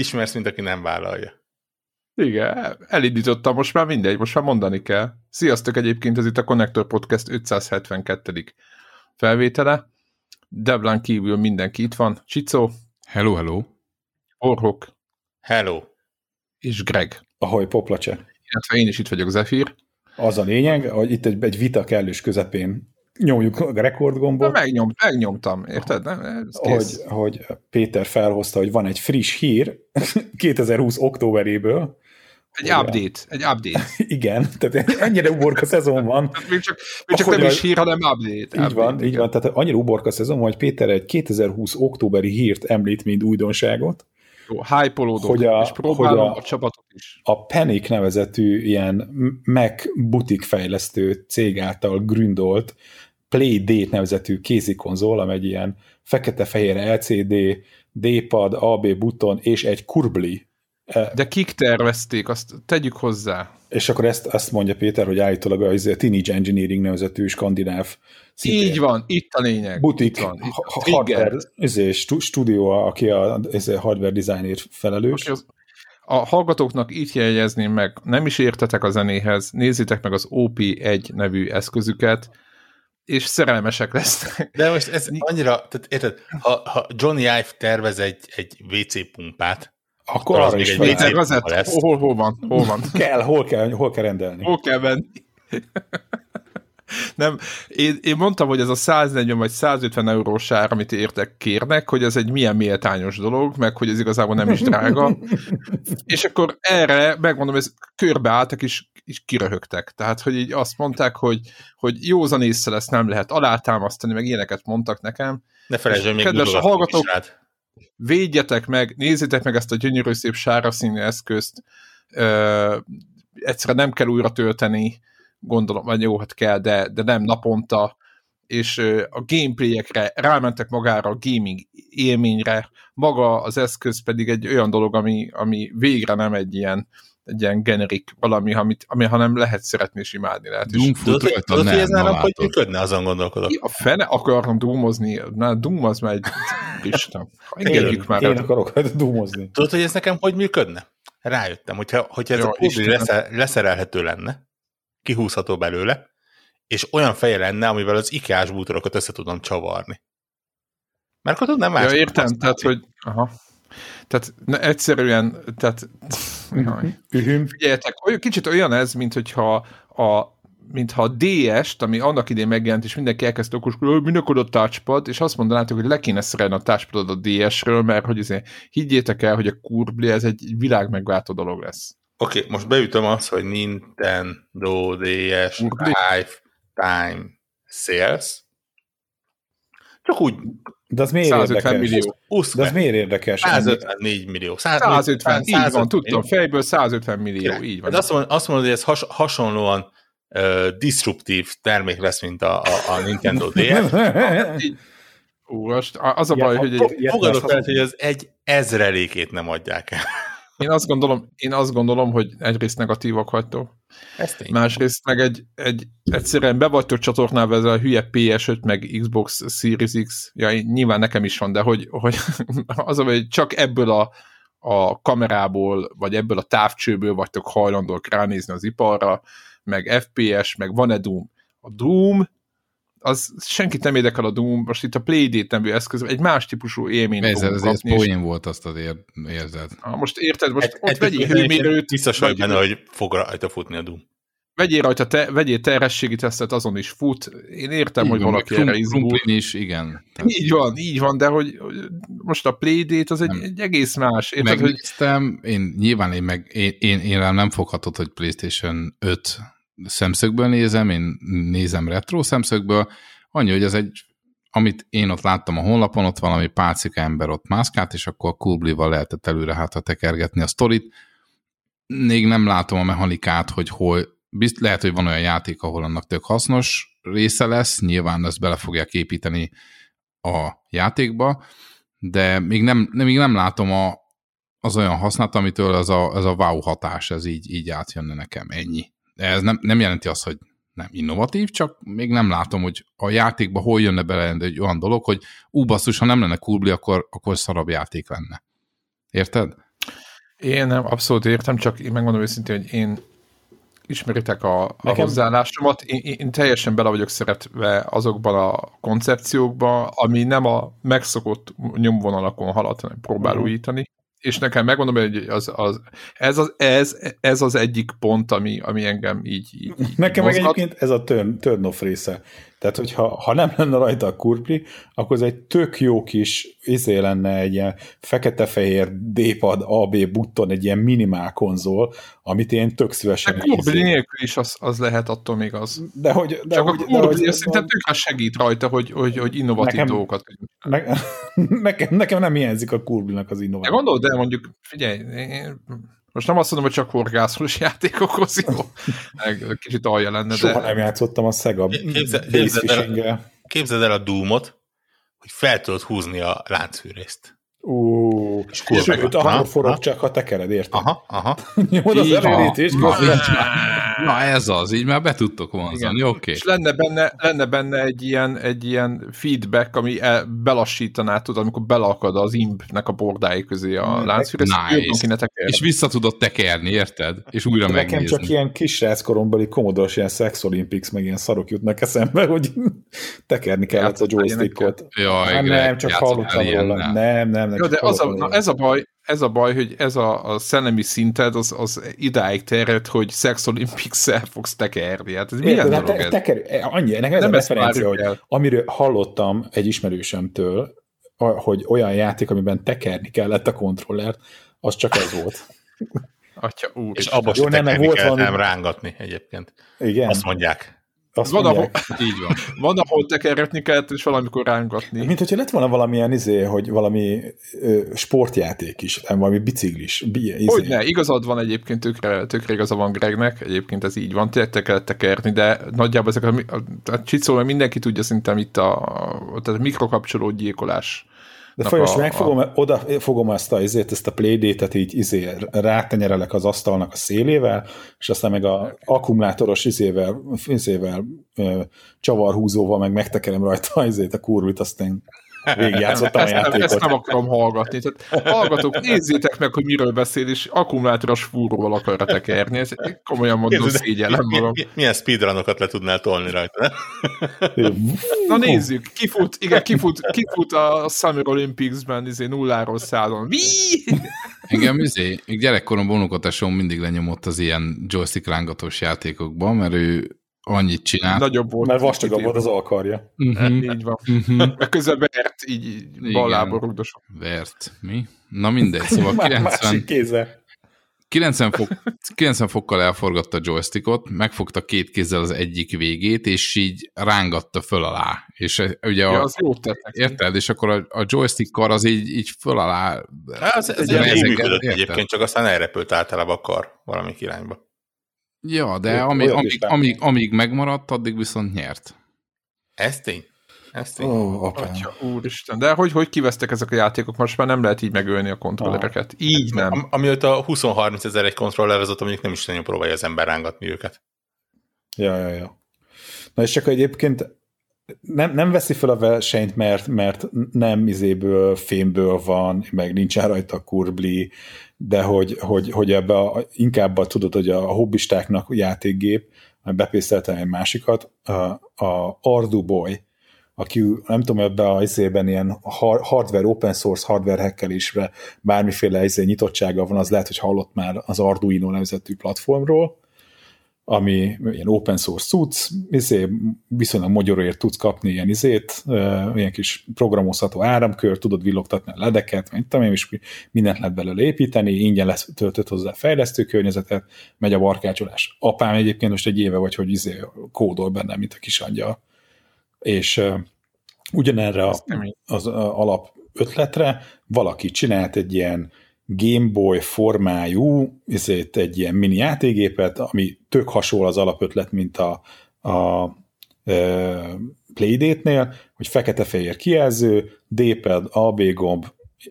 ismersz, mint aki nem vállalja. Igen, elindítottam, most már mindegy, most már mondani kell. Sziasztok egyébként, ez itt a Connector Podcast 572. felvétele. Deblán kívül mindenki itt van. Csicó. Hello, hello. Orhok. Hello. És Greg. Ahogy poplacse. Illetve én is itt vagyok, Zephyr. Az a lényeg, hogy itt egy, egy vita kellős közepén nyomjuk a rekordgombot. Megnyom, megnyomtam, érted? Ez hogy, hogy Péter felhozta, hogy van egy friss hír 2020 októberéből, egy Olyan. update, egy update. Igen, tehát ennyire uborka szezon van. Tehát még csak, még csak nem is hír, hanem update. Így update, van, igen. így van, tehát annyira uborka szezon van, hogy Péter egy 2020 októberi hírt említ, mint újdonságot. Jó, hype hogy a, és próbálom hogy a, a csapatot is. A Panic nevezetű ilyen Mac butik fejlesztő cég által gründolt Playdate nevezetű kézikonzol, amely egy ilyen fekete-fehér LCD, D-pad, AB buton és egy kurbli de kik tervezték, azt tegyük hozzá. És akkor ezt, azt mondja Péter, hogy állítólag a Teenage Engineering nevezetű skandináv Így van, itt a lényeg. Butik, itt van, itt a hardware, ezért, stúdió, aki a ezért hardware designért felelős. Okay, az, a hallgatóknak itt jegyezném meg, nem is értetek a zenéhez, nézzétek meg az OP1 nevű eszközüket, és szerelmesek lesznek. De most ez annyira, tehát érted, ha, ha Johnny Ive tervez egy, egy WC pumpát, akkor az még egy méter gazett. Lesz. Hol, hol van? Hol van? kell, hol kell, hol kell rendelni? Hol kell venni? Nem, én, én mondtam, hogy ez a 140 vagy 150 eurós ár, amit értek kérnek, hogy ez egy milyen méltányos dolog, meg hogy ez igazából nem is drága. és akkor erre, megmondom, ez körbeálltak és, és kiröhögtek. Tehát, hogy így azt mondták, hogy, hogy józan észre ezt nem lehet alátámasztani, meg ilyeneket mondtak nekem. Ne felejtsd, hogy még kedves a hallgatók, védjetek meg, nézzétek meg ezt a gyönyörű szép sára színű eszközt, ö, egyszerűen nem kell újra tölteni, gondolom, vagy jó, hát kell, de, de nem naponta, és a gameplayekre rámentek magára a gaming élményre, maga az eszköz pedig egy olyan dolog, ami, ami végre nem egy ilyen egy ilyen generik valami, amit, ami, hanem lehet szeretni és imádni lehet. Doom tudod, hogy ez nálam hogy működne, azon gondolkodok. A fene akarom doomozni, na Doom az már egy Isten. Engedjük már. Én akarok doomozni. Tudod, hogy ez nekem hogy működne? Rájöttem, hogyha, hogyha ez Jó, a leszer, leszerelhető lenne, kihúzható belőle, és olyan feje lenne, amivel az IKEA-s bútorokat össze tudom csavarni. Mert akkor tudnám más. Ja, értem, tehát, hogy aha. Tehát ne, egyszerűen, tehát figyeljetek, olyan, kicsit olyan ez, mint hogyha a mintha a DS-t, ami annak idén megjelent, és mindenki elkezdte okoskodni, hogy minek a touchpad, és azt mondanátok, hogy le kéne szerelni a touchpadot a DS-ről, mert hogy azért higgyétek el, hogy a kurbli ez egy világ megváltó dolog lesz. Oké, okay, most beütöm azt, hogy Nintendo DS Lifetime Sales. Csak úgy de az miért 150 érdekes? millió. Usz De az miért érdekes? 154 millió. 150, 150 így van, tudtam, fejből 150 millió, Kire. így van. De azt mondod, azt mondod hogy ez has, hasonlóan uh, disruptív termék lesz, mint a, a, a Nintendo DS. Ú, az a baj, ja, hogy... Egy... Fogadok el, hogy az egy ezrelékét nem adják el. Én azt gondolom, én azt gondolom hogy egyrészt negatívak vagytok. Másrészt meg egy, egy egyszerűen be vagytok csatornálva ezzel a hülye PS5 meg Xbox Series X, ja, nyilván nekem is van, de hogy, hogy az hogy csak ebből a, a kamerából, vagy ebből a távcsőből vagytok hajlandók ránézni az iparra, meg FPS, meg van-e Doom. A Doom az senkit nem érdekel a Doom, most itt a Playdate nevű eszköz, egy más típusú élményt Ez, ez, ez poén volt, azt az ér, érzed. Ah, most érted, most egy, ott vegyél hőmérőt. Biztos vagy benne, hogy fog rajta futni a Doom. Vegyél rajta, te, vegyél terhességi tesztet, azon is fut. Én értem, így hogy van, valaki erre izgul. is, igen. Tehát... Így van, így van, de hogy most a Playdate az egy, egy egész más. Érted, Megnéztem, hogy... én nyilván én, meg, én, én, én nem foghatod, hogy PlayStation 5 szemszögből nézem, én nézem retro szemszögből, annyi, hogy ez egy, amit én ott láttam a honlapon, ott valami pálcika ember ott mászkált, és akkor kurblival lehetett előre hátra tekergetni a sztorit. Még nem látom a mechanikát, hogy hol, bizt, lehet, hogy van olyan játék, ahol annak tök hasznos része lesz, nyilván ezt bele fogják építeni a játékba, de még nem, még nem látom a, az olyan hasznát, amitől ez a, ez a wow hatás, ez így, így átjönne nekem, ennyi. Ez nem, nem jelenti azt, hogy nem innovatív, csak még nem látom, hogy a játékba hol jönne bele egy olyan dolog, hogy ú, basszus, ha nem lenne Kurbli, akkor, akkor szarabb játék lenne. Érted? Én nem, abszolút értem, csak én megmondom őszintén, hogy én ismeritek a, a Nekem... hozzáállásomat, én, én teljesen bele vagyok szeretve azokban a koncepciókban, ami nem a megszokott nyomvonalakon halad, hanem próbál uh-huh. újítani, és nekem megmondom, hogy az, az, ez, az, ez, ez az egyik pont, ami, ami engem így, így, Nekem mozgat. meg egyébként ez a turn, turn off része. Tehát, hogyha ha nem lenne rajta a kurpli, akkor ez egy tök jó kis izé lenne egy ilyen fekete-fehér D-pad AB button, egy ilyen minimál konzol, amit én tök szívesen De kurpli izé. nélkül is az, az lehet attól még az. De hogy, de Csak hogy, a kurpli de, szinte tök segít rajta, hogy, hogy, hogy innovatív nekem, dolgokat. Ne, nekem, nekem nem hiányzik a kurblinak az innováció. Gondolod, de mondjuk, figyelj, én, most nem azt mondom, hogy csak horgászós játékokhoz jó. Kicsit alja lenne, Soha de... nem játszottam a Sega képzeld, képzeld, el, képzeld el a Doom-ot, hogy fel tudod húzni a láncfűrészt. Ú, és sőt, akkor forog csak, ha tekered, érted? Aha, aha. Nyomod az előrítést, na, na, ez az, így már be tudtok vonzani, oké. Okay. És lenne benne, lenne benne egy ilyen, egy ilyen feedback, ami el, belassítaná, tudod, amikor belakad az imp-nek a bordái közé a hmm, láncfűr, nice. és vissza tudod tekerni, érted? És újra De megnézni. Nekem csak ilyen kisrác korombeli komodos ilyen Sex Olympics, meg ilyen szarok jutnak eszembe, hogy tekerni kellett a joystickot. Jaj, nem, csak hallottam róla. Nem, nem, Jó, de az a, na ez a baj, ez a baj, hogy ez a, a szellemi szinted az, az idáig terjed, hogy Sex Olympics-szel fogsz tekerni. Hát ez milyen dolog te, ez? Teker, annyi, nekem ez nem a referencia, hogy amiről hallottam egy ismerősömtől, hogy olyan játék, amiben tekerni kellett a kontrollert, az csak ez volt. Atya úr. És abba se tekerni nem, volt valami... nem rángatni egyébként. Igen. Azt mondják. Azt van, ahol, így van. Van, ahol tekergetni kellett, és valamikor rángatni. Mint hogyha lett volna valamilyen izé, hogy valami ö, sportjáték is, nem valami biciklis. Izé. Hogy ne, igazad van egyébként, tökre, tökre igaza van Gregnek, egyébként ez így van, tényleg te kellett tekerni, de nagyjából ezek a, a, a csicó, mindenki tudja szerintem itt a, a, a mikrokapcsoló gyilkolás de folyos megfogom, a... oda fogom ezt a, ezért, ezt a playdate-et így izé, rátenyerelek az asztalnak a szélével, és aztán meg a akkumulátoros izével, izével csavarhúzóval meg megtekerem rajta izét, a kurvit, aztán végigjátszottam a játékot. Ezt nem akarom hallgatni. Tehát hallgatók, nézzétek meg, hogy miről beszél, és akkumulátoros fúróval akarra tekerni. Ez komolyan mondom, szégyellem magam. Milyen speedrunokat le tudnál tolni rajta? Na nézzük, kifut, igen, kifut, kifut a Summer Olympics-ben izé nulláról százon. Engem izé, gyerekkoromban unokatásom mindig lenyomott az ilyen joystick rángatós játékokban, mert ő annyit csinál. Nagyobb volt. Mert vastagabb volt az alkarja. Uh-huh. Így van. Uh-huh. Közben vert, így ballából rugdosok. Vert. Mi? Na mindegy, szóval 90... kézzel. 90, fok, 90 fokkal elforgatta a joystickot, megfogta két kézzel az egyik végét, és így rángatta föl alá. És eh, ugye ja, a, az jó tett Érted? És akkor a, a joystick kar az így, így föl alá. Ez, ez, ez így működött egyébként, csak aztán elrepült általában a kar valami irányba. Ja, de ami, amíg, amíg, amíg megmaradt, addig viszont nyert. Ez tény? Ez tény? Oh, Atya, úristen, de hogy, hogy kivesztek ezek a játékok? Most már nem lehet így megölni a kontrollereket. Ah. Így nem. Am, amióta 20-30 ezer egy kontroller az ott, mondjuk nem is nagyon próbálja az ember rángatni őket. Ja, ja, ja. Na és csak egyébként nem, nem veszi fel a versenyt, mert, mert nem izéből, fémből van, meg nincsen rajta a kurbli, de hogy, hogy, hogy ebbe a, inkább a, tudod, hogy a hobbistáknak játékgép, bepészteltem egy másikat, a, a Ardu aki nem tudom, ebbe a izében ilyen hardware, open source hardware hackelésre bármiféle izé nyitottsága van, az lehet, hogy hallott már az Arduino nevezetű platformról, ami ilyen open source cucc, izé, viszonylag magyarért tudsz kapni ilyen izét, ilyen kis programozható áramkör, tudod villogtatni a ledeket, mint tudom én, és mindent lehet belőle építeni, ingyen lesz töltött hozzá fejlesztő környezetet, megy a barkácsolás. Apám egyébként most egy éve vagy, hogy izé kódol benne, mint a kis angyal. És uh, ugyanerre az, az alap ötletre valaki csinált egy ilyen Game Boy formájú ezért egy ilyen mini játékgépet, ami tök hasonló az alapötlet, mint a, a e, Playdate-nél, hogy fekete-fehér kijelző, D-pad, AB gomb,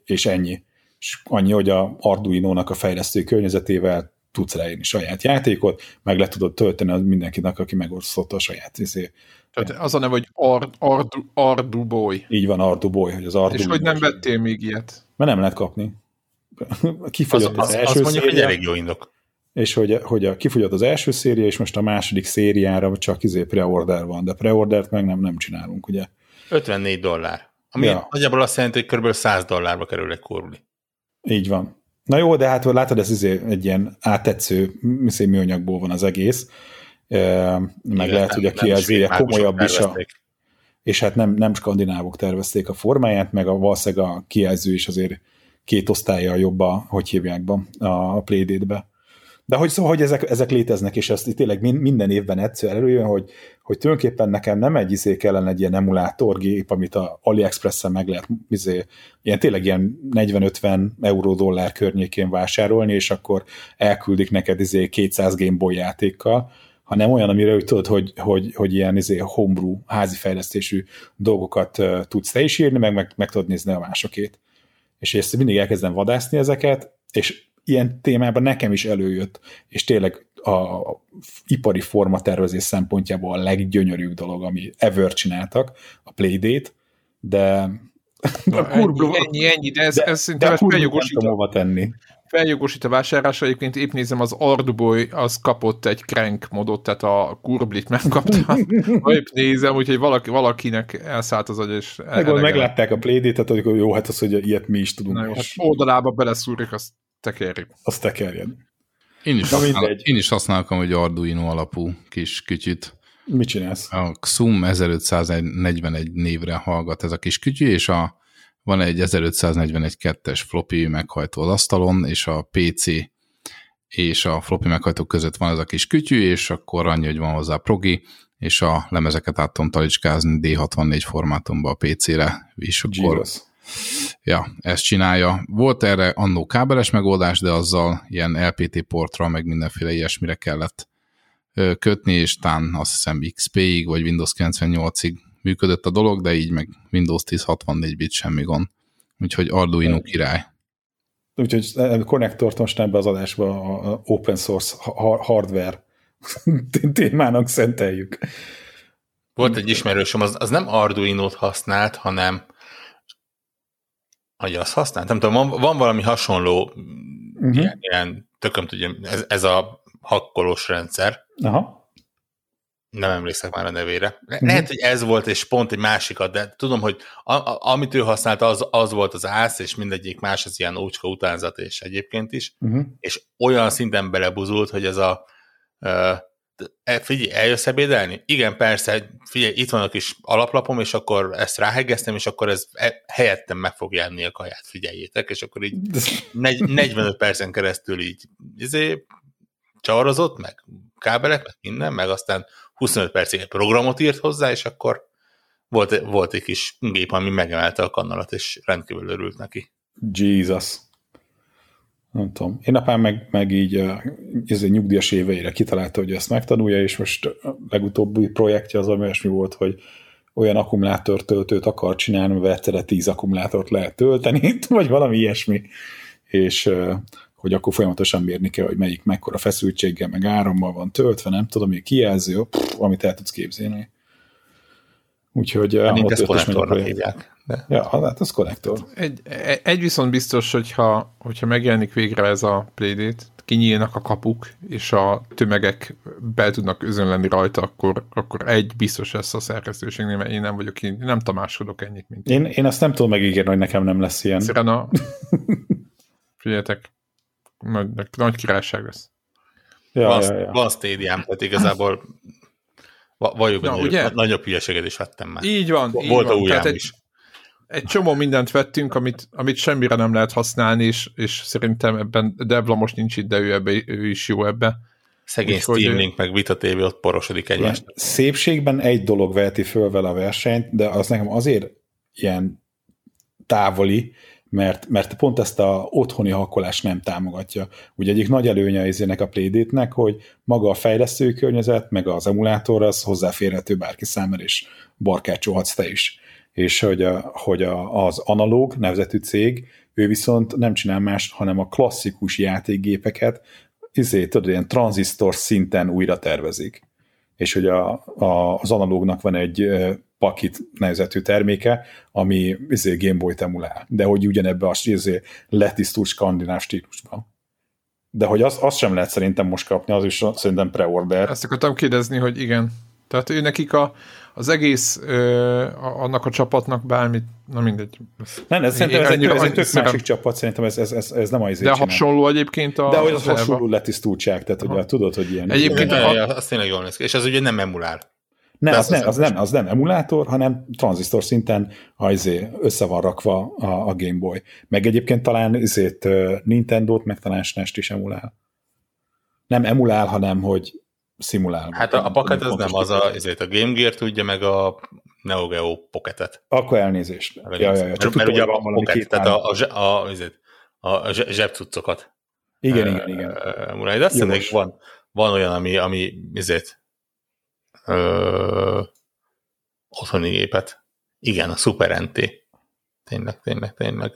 és ennyi. És annyi, hogy a Arduino-nak a fejlesztő környezetével tudsz ráírni saját játékot, meg le tudod tölteni mindenkinek, aki megosztotta a saját izé. Tehát az a neve, hogy Ard, Ardu, Ardu Boy. Így van, Ardu Boy, hogy az Ardu És hogy nem vettél még ilyet? Mert nem lehet kapni kifogyott az, az, az első az mondjuk, széria, hogy elég jó indok. És hogy, hogy a, kifogyott az első széria, és most a második szériára csak izé preorder van, de preordert meg nem, nem csinálunk, ugye? 54 dollár. Ami ja. nagyjából azt jelenti, hogy kb. 100 dollárba kerül egy kurli. Így van. Na jó, de hát látod, ez izé egy ilyen átetsző műanyagból van az egész, meg Igen, lehet, hogy a kijelzője komolyabb is a, és hát nem, nem skandinávok tervezték a formáját, meg a valószínűleg a kijelző is azért két osztálya jobb a, hogy hívják be, a Playdate-be. De hogy szóval, hogy ezek, ezek léteznek, és ezt tényleg minden évben egyszer előjön, hogy, hogy tulajdonképpen nekem nem egy izé kellene egy ilyen emulátorgép, amit a AliExpress-en meg lehet izé, ilyen tényleg ilyen 40-50 euró dollár környékén vásárolni, és akkor elküldik neked izé 200 Gameboy játékkal, hanem olyan, amire úgy tudod, hogy, hogy, hogy ilyen izé homebrew, házi fejlesztésű dolgokat uh, tudsz te is írni, meg, meg, meg tudod nézni a másokét. És ezt mindig elkezdem vadászni ezeket, és ilyen témában nekem is előjött, és tényleg a ipari formatervezés szempontjából a leggyönyörűbb dolog, ami ever csináltak, a Playdate, de Na, kurva, ennyi, ennyi, ennyi, de ez, de, ez szerintem de feljogosít, tenni. Feljogosít a vásárlásra, egyébként épp nézem, az Arduboy az kapott egy crank modot, tehát a kurblit megkapta. épp nézem, úgyhogy valaki, valakinek elszállt az agy, és Meg, meglátták a playdate tehát hogy jó, hát az, hogy ilyet mi is tudunk. Na, jó, hát oldalába beleszúrik, azt tekerjük. Azt tekerjen. Én is, használ, én is használok hogy Arduino alapú kis kütyüt. Mit csinálsz? A XUM 1541 névre hallgat ez a kis kütyű, és a, van egy 1541-2-es floppy meghajtó az asztalon, és a PC és a floppy meghajtó között van ez a kis kütyű, és akkor annyi, hogy van hozzá progi, és a lemezeket át tudom talicskázni D64 formátumban a PC-re, és akkor Jesus. Ja, ezt csinálja. Volt erre annó kábeles megoldás, de azzal ilyen LPT portra, meg mindenféle ilyesmire kellett kötni, és tán azt hiszem XP-ig, vagy Windows 98-ig működött a dolog, de így meg Windows 10 64 bit semmi gond. Úgyhogy Arduino király. Úgyhogy konnektort most ebbe az adásba a open source hardware témának szenteljük. Volt egy ismerősöm, az, az nem Arduino-t használt, hanem hogy azt használt? Nem tudom, van, van valami hasonló, uh-huh. ilyen, ilyen tököm tudja, ez, ez a hakkolós rendszer. Aha. Nem emlékszek már a nevére. Le- uh-huh. Lehet, hogy ez volt, és pont egy másikat, de tudom, hogy a, a, amit ő használta, az, az volt az ász, és mindegyik más az ilyen ócska utánzat, és egyébként is, uh-huh. és olyan szinten belebuzult, hogy ez a uh, figyelj, eljössz ebédelni? Igen, persze, figyelj, itt van a kis alaplapom, és akkor ezt ráhegeztem, és akkor ez e, helyettem meg fog járni a kaját, figyeljétek, és akkor így 45 percen keresztül így izé, csavarozott, meg kábelek, meg minden, meg aztán 25 percig egy programot írt hozzá, és akkor volt, volt egy kis gép, ami megemelte a kannalat, és rendkívül örült neki. Jesus nem tudom. Én apám meg, meg így ez egy nyugdíjas éveire kitalálta, hogy ezt megtanulja, és most legutóbbi projektje az olyasmi volt, hogy olyan akkumulátortöltőt akar csinálni, mert egyszerre 10 akkumulátort lehet tölteni, vagy valami ilyesmi, és hogy akkor folyamatosan mérni kell, hogy melyik mekkora feszültséggel, meg árammal van töltve, nem tudom, hogy kijelző, pff, amit el tudsz képzelni. Úgyhogy... Mint ezt konnektornak hívják. De... Ja, hát az konnektor. Egy, egy viszont biztos, hogyha, hogyha megjelenik végre ez a Playdate, kinyílnak a kapuk, és a tömegek be tudnak özönlenni rajta, akkor, akkor egy biztos lesz a szerkesztőségnél, mert én nem vagyok, én nem tamáskodok ennyit, mint én. Én azt nem tudom megígérni, hogy nekem nem lesz ilyen. Egyszerűen a... Figyeljetek, nagy, nagy királyság lesz. Ja, van, ja, ja. van stadium, tehát igazából valljuk, Na, ugye? nagyobb hülyeséget is vettem már. Így van. Volt így a ujjám egy, is. Egy csomó mindent vettünk, amit, amit semmire nem lehet használni, és, és szerintem ebben Devla most nincs itt, de ő, ebbe, ő is jó ebbe. Szegény Úgy, Steam Link, meg Vita TV ott porosodik egymást. Szépségben egy dolog veheti föl vele a versenyt, de az nekem azért ilyen távoli, mert, mert pont ezt a otthoni hakkolást nem támogatja. Ugye egyik nagy előnye izének a Playdate-nek, hogy maga a fejlesztői környezet, meg az emulátor az hozzáférhető bárki számára, és barkácsolhatsz te is. És hogy, a, hogy a, az analóg nevezetű cég, ő viszont nem csinál más, hanem a klasszikus játékgépeket izé, tudod, ilyen tranzisztor szinten újra tervezik. És hogy a, a, az analógnak van egy Pakit nevezetű terméke, ami izé, Game Boy-t emulál, de hogy ugyanebbe a izé, letisztult skandináv stílusban. De hogy azt az sem lehet szerintem most kapni, az is szerintem pre-order. Ezt akartam kérdezni, hogy igen. Tehát ő nekik a, az egész ö, annak a csapatnak bármit, na mindegy. Nem, ez szerintem ez egy, ez egy tök másik csapat, szerintem ez, ez, ez, ez nem az De hasonló egyébként a... De hogy az hasonló letisztultság, tehát ugye tudod, hogy ilyen... Egyébként a... Ja, az tényleg jól néz ki, és az ugye nem emulál. Nem, az, az, nem, az, nem, az nem emulátor, hanem tranzisztor szinten izé, össze van rakva a, a Game Boy. Meg egyébként talán izét, Nintendo-t, meg talán SNES-t is emulál. Nem emulál, hanem hogy szimulál. Hát a, a paket az nem az a, ezért a Game Gear tudja, meg a Neo Geo Pocketet. Akkor elnézést. Ja, ja, ja. Csak mert, ugye a Pocket, tehát a, a, a, a, a zsebcuccokat. Igen, igen, igen. Uh, de azt hiszem, van, van olyan, ami, ami ezért uh, otthoni gépet. Igen, a Super NT. Tényleg, tényleg, tényleg.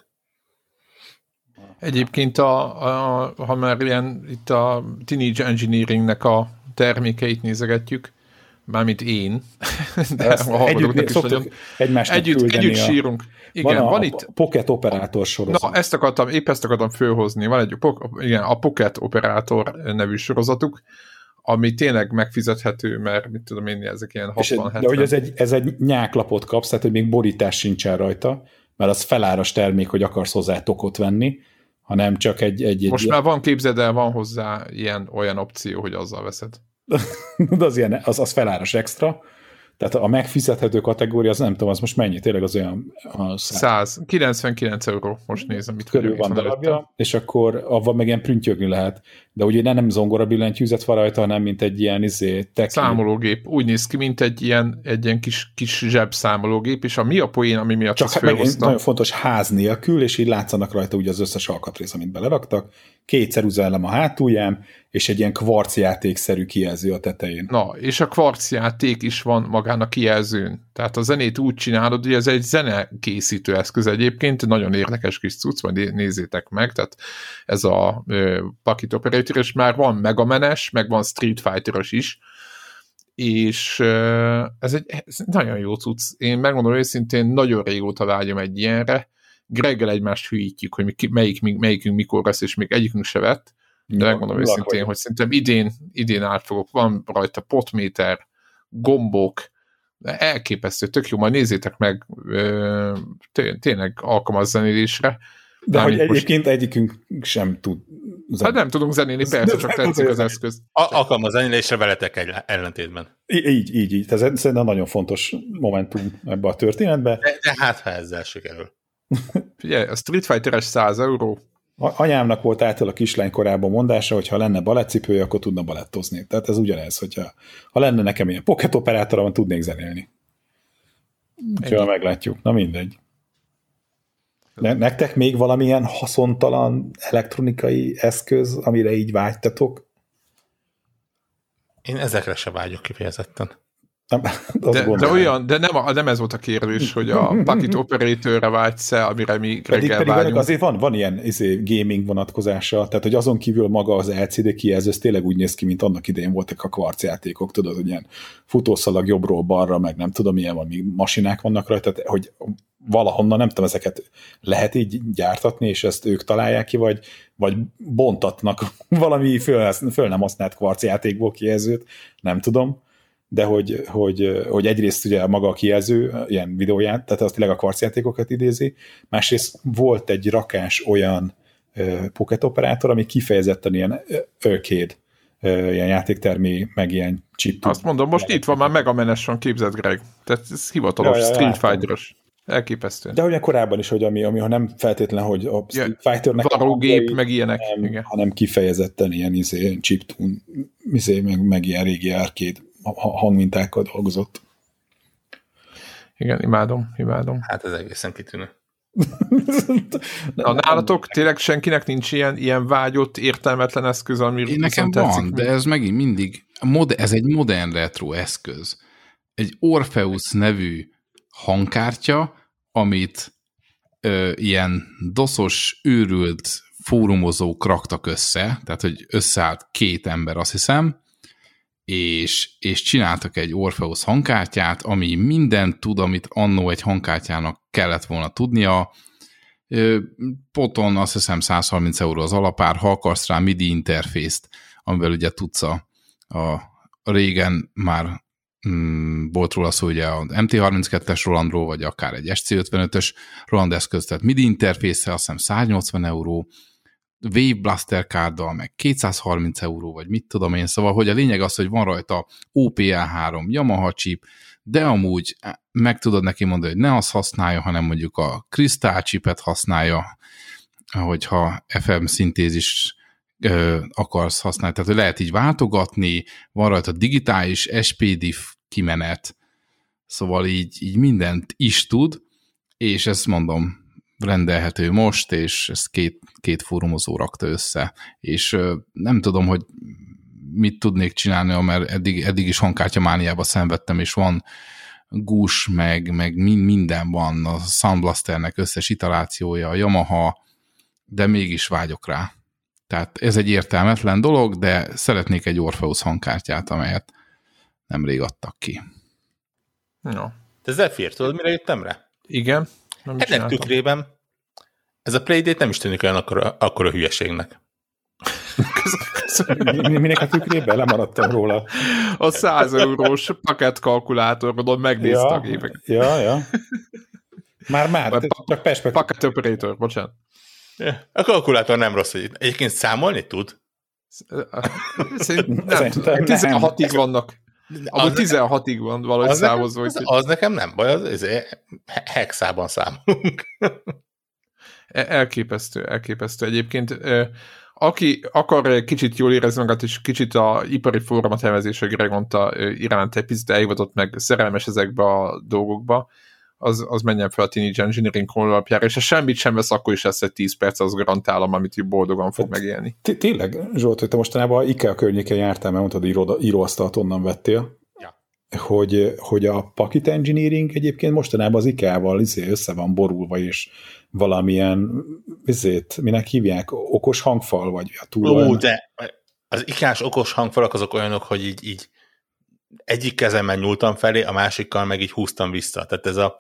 Egyébként, a, a, ha már ilyen itt a Teenage Engineeringnek a termékeit nézegetjük, mármint én, de Ezt a hallgatóknak is nagyon. Együtt, együtt a... sírunk. Igen, van, a, van itt... Pocket Operátor sorozat. Na, ezt akartam, épp ezt akartam fölhozni. Van egy, igen, a Pocket Operátor nevű sorozatuk, ami tényleg megfizethető, mert mit tudom én, ezek ilyen 60 De hogy ez egy, ez egy nyáklapot kapsz, tehát hogy még borítás sincsen rajta, mert az feláras termék, hogy akarsz hozzá tokot venni, hanem csak egy... egy, egy Most ilyen... már van, képzeld el, van hozzá ilyen olyan opció, hogy azzal veszed. De az, ilyen, az, az feláras extra, tehát a megfizethető kategória, az nem tudom, az most mennyi, tényleg az olyan... A 100, 99 euró, most nézem, mit körül van darabja, és akkor avval meg ilyen prüntjögni lehet. De ugye nem zongora billentyűzet van rajta, hanem mint egy ilyen izé, teki. Számológép. Úgy néz ki, mint egy ilyen, egy ilyen kis, kis zsebszámológép, és a mi a poén, ami miatt Csak meg nagyon fontos ház nélkül, és így látszanak rajta ugye az összes alkatrész, amit beleraktak. Két ceruzellem a hátulján, és egy ilyen kvarcjátékszerű kijelző a tetején. Na, és a kvarcjáték is van magán a kijelzőn. Tehát a zenét úgy csinálod, hogy ez egy zenekészítő eszköz egyébként, nagyon érdekes kis cucc, majd nézzétek meg, tehát ez a ö, Pocket Operator, és már van Megamenes, meg van Street fighter is, és ö, ez egy ez nagyon jó cucc. Én megmondom őszintén, nagyon régóta vágyom egy ilyenre, Greggel egymást hűítjük, hogy melyik, melyikünk mikor lesz, és még egyikünk se vett, de megmondom őszintén, vagy. hogy szerintem idén, idén át fogok, van rajta potméter, gombok, elképesztő, tök jó, majd nézzétek meg, tényleg alkalmaz zenélésre. De hogy egyébként most... egyikünk sem tud zenélni. Hát nem tudunk zenélni, persze, csak tetszik az eszköz. Alkalmaz zenélésre veletek egy ellentétben. Így, így, így. Ez szerintem nagyon fontos momentum ebbe a történetbe. De, de hát, ha ezzel sikerül. Figyelj, a Street Fighter-es 100 euró, anyámnak volt által a kislány korában mondása, hogy ha lenne balettcipője, akkor tudna balettozni. Tehát ez ugyanez, hogyha ha lenne nekem ilyen pocket operátorom, tudnék zenélni. Úgyhogy meglátjuk. Na mindegy. Ne, nektek még valamilyen haszontalan elektronikai eszköz, amire így vágytatok? Én ezekre se vágyok kifejezetten. Nem, de, de, olyan, de nem, nem ez volt a kérdés, hogy a Packet Operatorre vágysz-e, amire mi pedig, pedig vágyunk. azért van, van ilyen izé, gaming vonatkozása, tehát hogy azon kívül maga az LCD kijelző, ez tényleg úgy néz ki, mint annak idején voltak a kvarcjátékok, tudod, hogy ilyen futószalag jobbról balra, meg nem tudom, milyen valami masinák vannak rajta, tehát, hogy valahonnan, nem tudom, ezeket lehet így gyártatni, és ezt ők találják ki, vagy, vagy bontatnak valami föl, föl nem használt kvarcjátékból kijelzőt, nem tudom de hogy, hogy, hogy egyrészt ugye maga a kijelző, ilyen videóját, tehát az tényleg a kvarcjátékokat idézi, másrészt volt egy rakás olyan uh, pocket operátor, ami kifejezetten ilyen arcade uh, ilyen játéktermi, meg ilyen chip. Azt mondom, most itt van már Megamenes van, képzett Greg. Tehát ez hivatalos ja, ja, Street Fighter-os. Elképesztő. De ugye korábban is, hogy ami, ami ha nem feltétlen, hogy a Street Fighternek Varógép, meg ilyenek. Hanem, igen. hanem kifejezetten ilyen izé, chiptune, izé, meg, meg ilyen régi arcade hangmintákkal dolgozott. Igen, imádom, imádom. Hát ez egészen kitűnő. A nálatok tényleg senkinek nincs ilyen, ilyen vágyott, értelmetlen eszköz, ami Én nekem van, de ez megint mindig, ez egy modern retro eszköz. Egy Orpheus nevű hangkártya, amit ö, ilyen doszos, őrült fórumozók raktak össze, tehát hogy összeállt két ember, azt hiszem, és, és csináltak egy Orpheus hangkártyát, ami mindent tud, amit annó egy hangkártyának kellett volna tudnia. Poton azt hiszem 130 euró az alapár, ha akarsz rá MIDI interfészt, amivel ugye tudsz a, a régen már mm, volt róla szó ugye a MT32-es Rolandról, vagy akár egy SC55-ös Roland eszköz, tehát MIDI interfésze azt hiszem 180 euró, Wave Blaster kárdal, meg 230 euró, vagy mit tudom én, szóval, hogy a lényeg az, hogy van rajta OPA3, Yamaha chip, de amúgy meg tudod neki mondani, hogy ne azt használja, hanem mondjuk a Crystal chipet használja, hogyha FM szintézis ö, akarsz használni. Tehát lehet így váltogatni, van rajta digitális SPD kimenet, szóval így, így mindent is tud, és ezt mondom, rendelhető most, és ezt két, két fórumozó rakta össze, és nem tudom, hogy mit tudnék csinálni, mert eddig, eddig is hangkártya mániába szenvedtem, és van gús, meg, meg minden van, a Sound Blasternek összes iterációja, a Yamaha, de mégis vágyok rá. Tehát ez egy értelmetlen dolog, de szeretnék egy Orpheus hangkártyát, amelyet nemrég adtak ki. No. Te Zephyr, tudod, mire jöttem rá? Igen. Nem Ennek tükrében ez a Playdate nem is tűnik olyan akkora, akkora hülyeségnek. Minek a tükrében? Lemaradtam róla. A 100 eurós paketkalkulátorodon megnézte ja, a gépek. Ja, ja. Már, már, pa csak perspektív. Packet operator, bocsánat. A kalkulátor nem rossz. Egyébként számolni tud? Szerintem nem, 16-ig vannak. Amúgy 16-ig van valahogy az számozva. Nekem, az, az nekem nem baj, az, az hexában számolunk. E, elképesztő, elképesztő. Egyébként aki akar kicsit jól érezni magát, és kicsit a ipari fórumot tervezése Gregonta iránt egy picit elhivatott meg szerelmes ezekbe a dolgokba, az, az menjen fel a Teenage Engineering honlapjára, és ha semmit sem vesz, akkor is lesz egy 10 perc, az garantálom, amit boldogan fog hát, megélni. Tényleg, Zsolt, hogy te mostanában IKEA környéken jártál, mert mondtad, hogy íróasztalt onnan vettél, ja. hogy, hogy a Packet Engineering egyébként mostanában az IKEA-val izé össze van borulva, és valamilyen, vizét, minek hívják, okos hangfal, vagy a túl Ó, de az ikás okos hangfalak azok olyanok, hogy így, így egyik kezemmel nyúltam felé, a másikkal meg így húztam vissza. Tehát ez a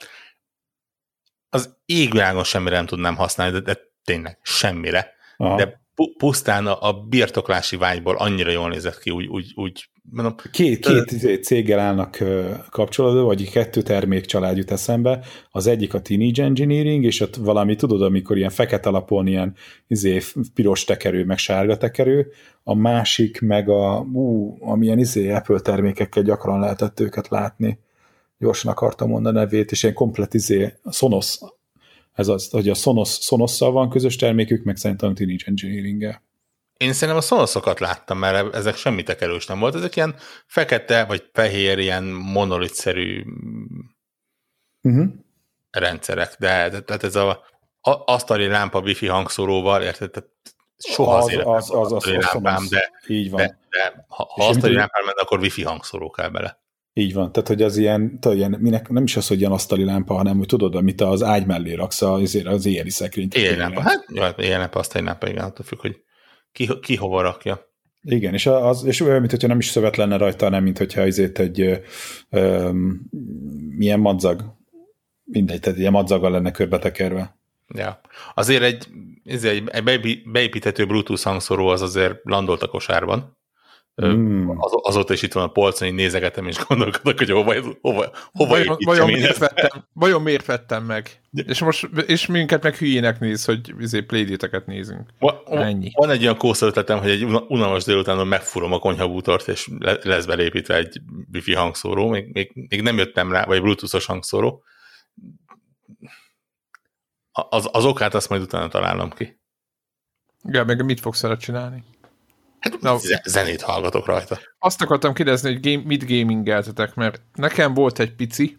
az égvilágon semmire nem tudnám használni, de, de tényleg semmire. Aha. De pusztán a, a birtoklási vágyból annyira jól nézett ki, úgy, úgy, úgy mondom. Két, két izé céggel állnak kapcsolatban, vagy kettő termék család jut eszembe. Az egyik a Teenage Engineering, és ott valami, tudod, amikor ilyen fekete alapon ilyen izé, piros tekerő, meg sárga tekerő, a másik meg a, ú, amilyen izé Apple termékekkel gyakran lehetett őket látni. Gyorsan akartam mondani a nevét, és ilyen komplet izé, Sonos, ez az, hogy a Sonos, Sonosszal van közös termékük, meg szerintem a Teenage Engineering-el. Én szerintem a szonoszokat láttam, mert ezek semmi tekerős nem volt. Ezek ilyen fekete vagy fehér, ilyen monolitszerű uh-huh. rendszerek. De tehát ez a, asztali lámpa wifi hangszóróval, érted? Tehát soha az, az, az, az, az, az, lámpám, de, így van. de, de ha, ha asztali lámpám menne, akkor wifi hangszóró kell bele. Így van, tehát hogy az ilyen, tudod, ilyen minek, nem is az, hogy ilyen asztali lámpa, hanem hogy tudod, amit az ágy mellé raksz az, az éjjeli szekrényt. Éjjeli lámpa, hát jó, éjjeli lámpa, asztali lámpa, igen, attól függ, hogy ki, ki hova rakja. Igen, és, az, és olyan, mintha nem is szövet lenne rajta, nem mint hogyha azért egy ö, milyen madzag, mindegy, tehát ilyen madzaggal lenne körbetekerve. Ja. Azért egy, egy, egy beépíthető Bluetooth hangszóró az azért landolt a kosárban. Mm. Az, azóta is itt van a polcon, így nézegetem, és gondolkodok, hogy hova, hova, hova vajon, vajon, miért vettem, vajon miért vettem meg? És most és minket meg hülyének néz, hogy izé playdéteket nézünk. Va, Ennyi. Van egy olyan kósza ötletem, hogy egy unalmas délutánon megfúrom a konyhabútort, és lesz belépítve egy wifi hangszóró, még, még, még nem jöttem rá, vagy bluetoothos hangszóró. Az, az okát azt majd utána találom ki. Igen, meg mit fogsz vele csinálni? Hát Na, zenét hallgatok rajta. Azt akartam kérdezni, hogy game, mit gamingeltetek, mert nekem volt egy pici,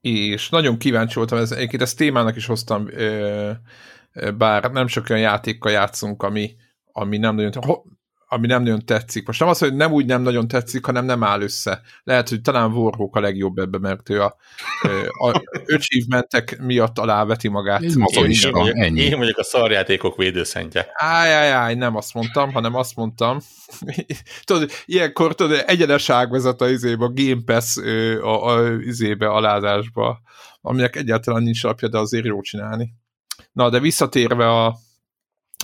és nagyon kíváncsi voltam, ez, egyébként ezt témának is hoztam, bár nem sok olyan játékkal játszunk, ami, ami nem nagyon... ami nem nagyon tetszik. Most nem az, hogy nem úgy nem nagyon tetszik, hanem nem áll össze. Lehet, hogy talán Warhawk a legjobb ebbe, mert ő a, a achievementek miatt aláveti magát. Én, én, is van, ennyi. én vagyok a szarjátékok védőszentje. Áj, nem azt mondtam, hanem azt mondtam. tudod, ilyenkor tudod, egyenes vezet a izébe, a Game Pass a, a, a izébe, alázásba, aminek egyáltalán nincs alapja, de azért jó csinálni. Na, de visszatérve a,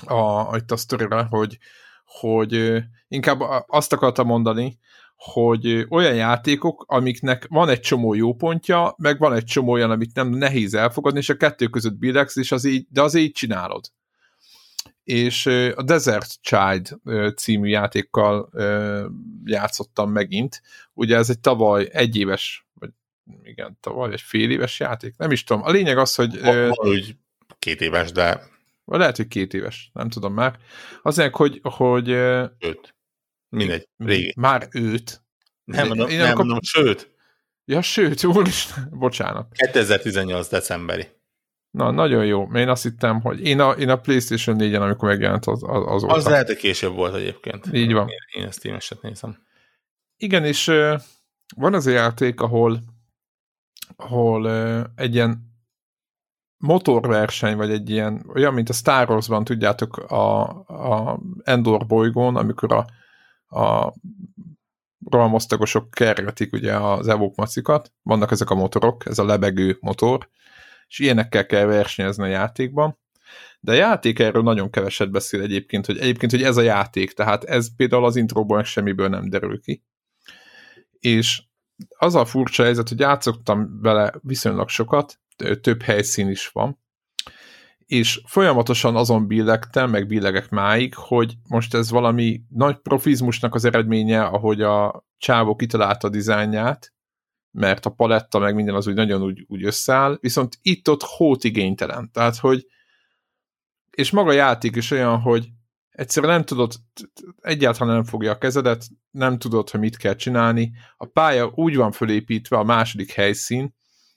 a, itt a sztorira, hogy, hogy inkább azt akartam mondani, hogy olyan játékok, amiknek van egy csomó jó pontja, meg van egy csomó olyan, amit nem nehéz elfogadni, és a kettő között billegsz, és az így, de az így csinálod. És a Desert Child című játékkal játszottam megint. Ugye ez egy tavaly egyéves, vagy igen, tavaly egy fél éves játék, nem is tudom. A lényeg az, hogy... Valahogy két éves, de vagy lehet, hogy két éves, nem tudom már. Azért, hogy... hogy öt. Mindegy, régi. Már őt. Nem mondom, én nem akkor... mondom, sőt. Ja, sőt, úristen, bocsánat. 2018 decemberi. Na, nagyon jó. Én azt hittem, hogy én a, én a PlayStation 4-en, amikor megjelent az, az, az Az lehet, hogy később volt egyébként. Így van. Én, én ezt én eset nézem. Igen, és van az a játék, ahol ahol egy ilyen motorverseny, vagy egy ilyen, olyan, mint a Star Wars-ban, tudjátok, a, a Endor bolygón, amikor a, a rohamosztagosok kergetik ugye az evók macikat, vannak ezek a motorok, ez a lebegő motor, és ilyenekkel kell versenyezni a játékban, de a játék erről nagyon keveset beszél egyébként, hogy egyébként, hogy ez a játék, tehát ez például az intróból semmiből nem derül ki. És az a furcsa helyzet, hogy játszottam vele viszonylag sokat, több helyszín is van, és folyamatosan azon billegtem, meg billegek máig, hogy most ez valami nagy profizmusnak az eredménye, ahogy a csávó kitalálta a dizájnját, mert a paletta meg minden az úgy nagyon úgy, úgy összeáll, viszont itt-ott hótigénytelen. Tehát, hogy és maga a játék is olyan, hogy egyszerűen nem tudod, egyáltalán nem fogja a kezedet, nem tudod, hogy mit kell csinálni. A pálya úgy van fölépítve, a második helyszín,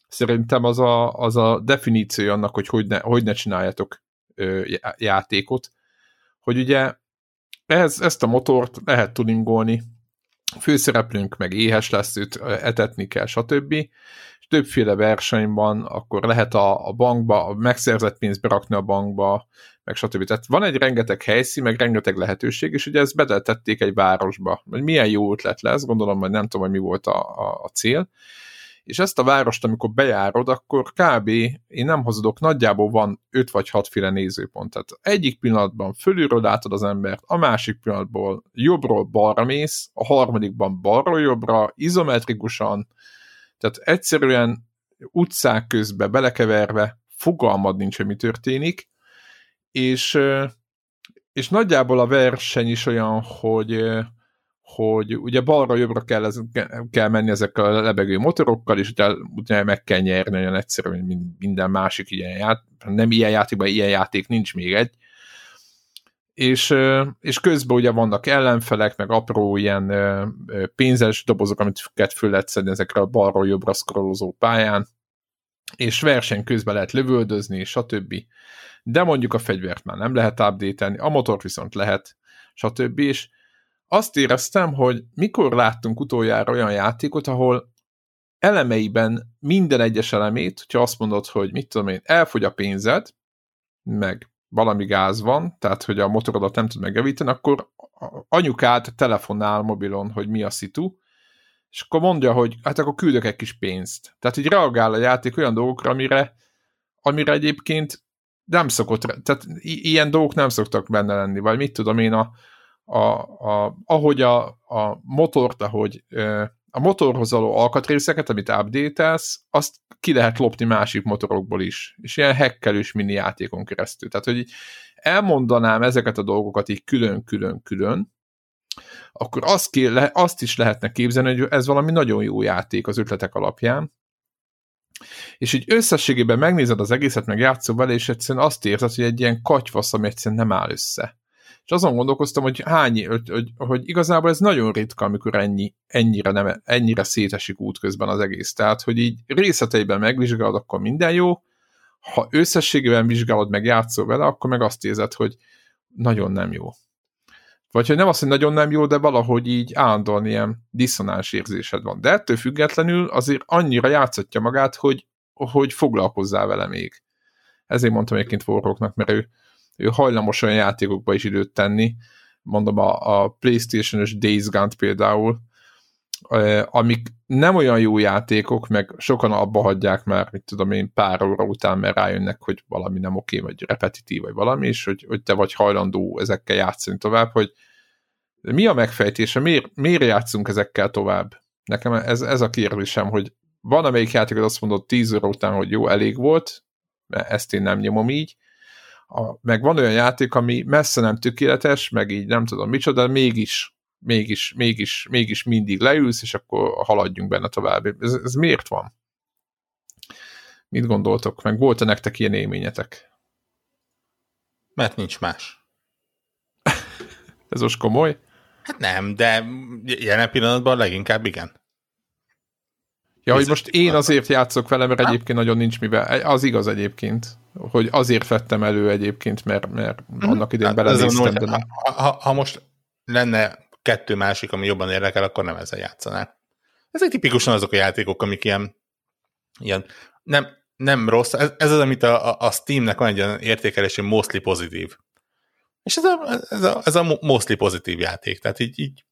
Szerintem az a, az a definíció annak, hogy hogy ne, hogy ne csináljatok ö, játékot, hogy ugye ez, ezt a motort lehet tuningolni, főszereplőnk meg éhes lesz, őt etetni kell, stb. És többféle versenyben, akkor lehet a, a bankba, a megszerzett pénzt berakni a bankba, meg stb. Tehát van egy rengeteg helyszín, meg rengeteg lehetőség, és ugye ezt betették egy városba. Milyen jó ötlet lesz, gondolom, hogy nem tudom, hogy mi volt a, a, a cél és ezt a várost, amikor bejárod, akkor kb. én nem hazudok, nagyjából van 5 vagy 6 féle nézőpont. Tehát egyik pillanatban fölülről látod az embert, a másik pillanatból jobbról balra mész, a harmadikban balról jobbra, izometrikusan, tehát egyszerűen utcák közbe belekeverve fogalmad nincs, hogy mi történik, és, és nagyjából a verseny is olyan, hogy hogy ugye balra-jobbra kell, ez, kell menni ezekkel a lebegő motorokkal, és utána, meg kell nyerni olyan egyszerűen, mint minden másik ilyen játék. Nem ilyen játékban, ilyen játék nincs még egy. És, és közben ugye vannak ellenfelek, meg apró ilyen pénzes dobozok, amit föl lehet szedni ezekre a balról-jobbra szkorolozó pályán, és verseny közben lehet lövöldözni, stb. De mondjuk a fegyvert már nem lehet update a motort viszont lehet, stb. És azt éreztem, hogy mikor láttunk utoljára olyan játékot, ahol elemeiben minden egyes elemét, hogyha azt mondod, hogy mit tudom én, elfogy a pénzed, meg valami gáz van, tehát hogy a motorodat nem tud megjavítani, akkor anyukád telefonál mobilon, hogy mi a szitu, és akkor mondja, hogy hát akkor küldök egy kis pénzt. Tehát így reagál a játék olyan dolgokra, amire, amire egyébként nem szokott, tehát ilyen dolgok nem szoktak benne lenni, vagy mit tudom én, a, a, a, ahogy a, a motort, ahogy a motorhoz való alkatrészeket, amit update azt ki lehet lopni másik motorokból is, és ilyen hekkelős mini játékon keresztül. Tehát, hogy elmondanám ezeket a dolgokat így külön-külön-külön, akkor azt, ké, le, azt is lehetne képzelni, hogy ez valami nagyon jó játék az ötletek alapján, és így összességében megnézed az egészet, meg játszol vele, és egyszerűen azt érzed, hogy egy ilyen katyvasz, ami egyszerűen nem áll össze és azon gondolkoztam, hogy hány, hogy, hogy, igazából ez nagyon ritka, amikor ennyi, ennyire, nem, ennyire szétesik útközben az egész. Tehát, hogy így részleteiben megvizsgálod, akkor minden jó, ha összességében vizsgálod, meg játszol vele, akkor meg azt érzed, hogy nagyon nem jó. vagy hogy nem azt, hogy nagyon nem jó, de valahogy így állandóan ilyen diszonáns érzésed van. De ettől függetlenül azért annyira játszatja magát, hogy, hogy foglalkozzál vele még. Ezért mondtam egyébként forróknak, mert ő, ő hajlamos olyan játékokba is időt tenni, mondom a, a Playstation-ös Days Gone például, amik nem olyan jó játékok, meg sokan abba hagyják már, mit tudom én, pár óra után, mert rájönnek, hogy valami nem oké, vagy repetitív, vagy valami, és hogy, hogy te vagy hajlandó ezekkel játszani tovább, hogy mi a megfejtése, miért, miért játszunk ezekkel tovább? Nekem ez, ez a kérdésem, hogy van amelyik játék, az azt mondott 10 óra után, hogy jó, elég volt, mert ezt én nem nyomom így, a, meg van olyan játék, ami messze nem tökéletes, meg így nem tudom micsoda, de mégis mégis, mégis, mégis mindig leülsz, és akkor haladjunk benne tovább. Ez, ez miért van? Mit gondoltok? Meg volt-e nektek ilyen élményetek? Mert nincs más. ez most komoly? Hát nem, de jelen pillanatban leginkább igen. Ja, hogy most én azért játszok vele, mert egyébként nagyon nincs mivel. Az igaz egyébként, hogy azért vettem elő egyébként, mert, mert mhm. annak idén hát belenéztem. De ha, ha, ha most lenne kettő másik, ami jobban érdekel, akkor nem ezzel játszanál. Ezek tipikusan azok a játékok, amik ilyen, ilyen nem, nem rossz. Ez, ez az, amit a, a Steamnek van egy olyan értékelési mostly pozitív. És ez a, ez a, ez a mostly pozitív játék. Tehát így, így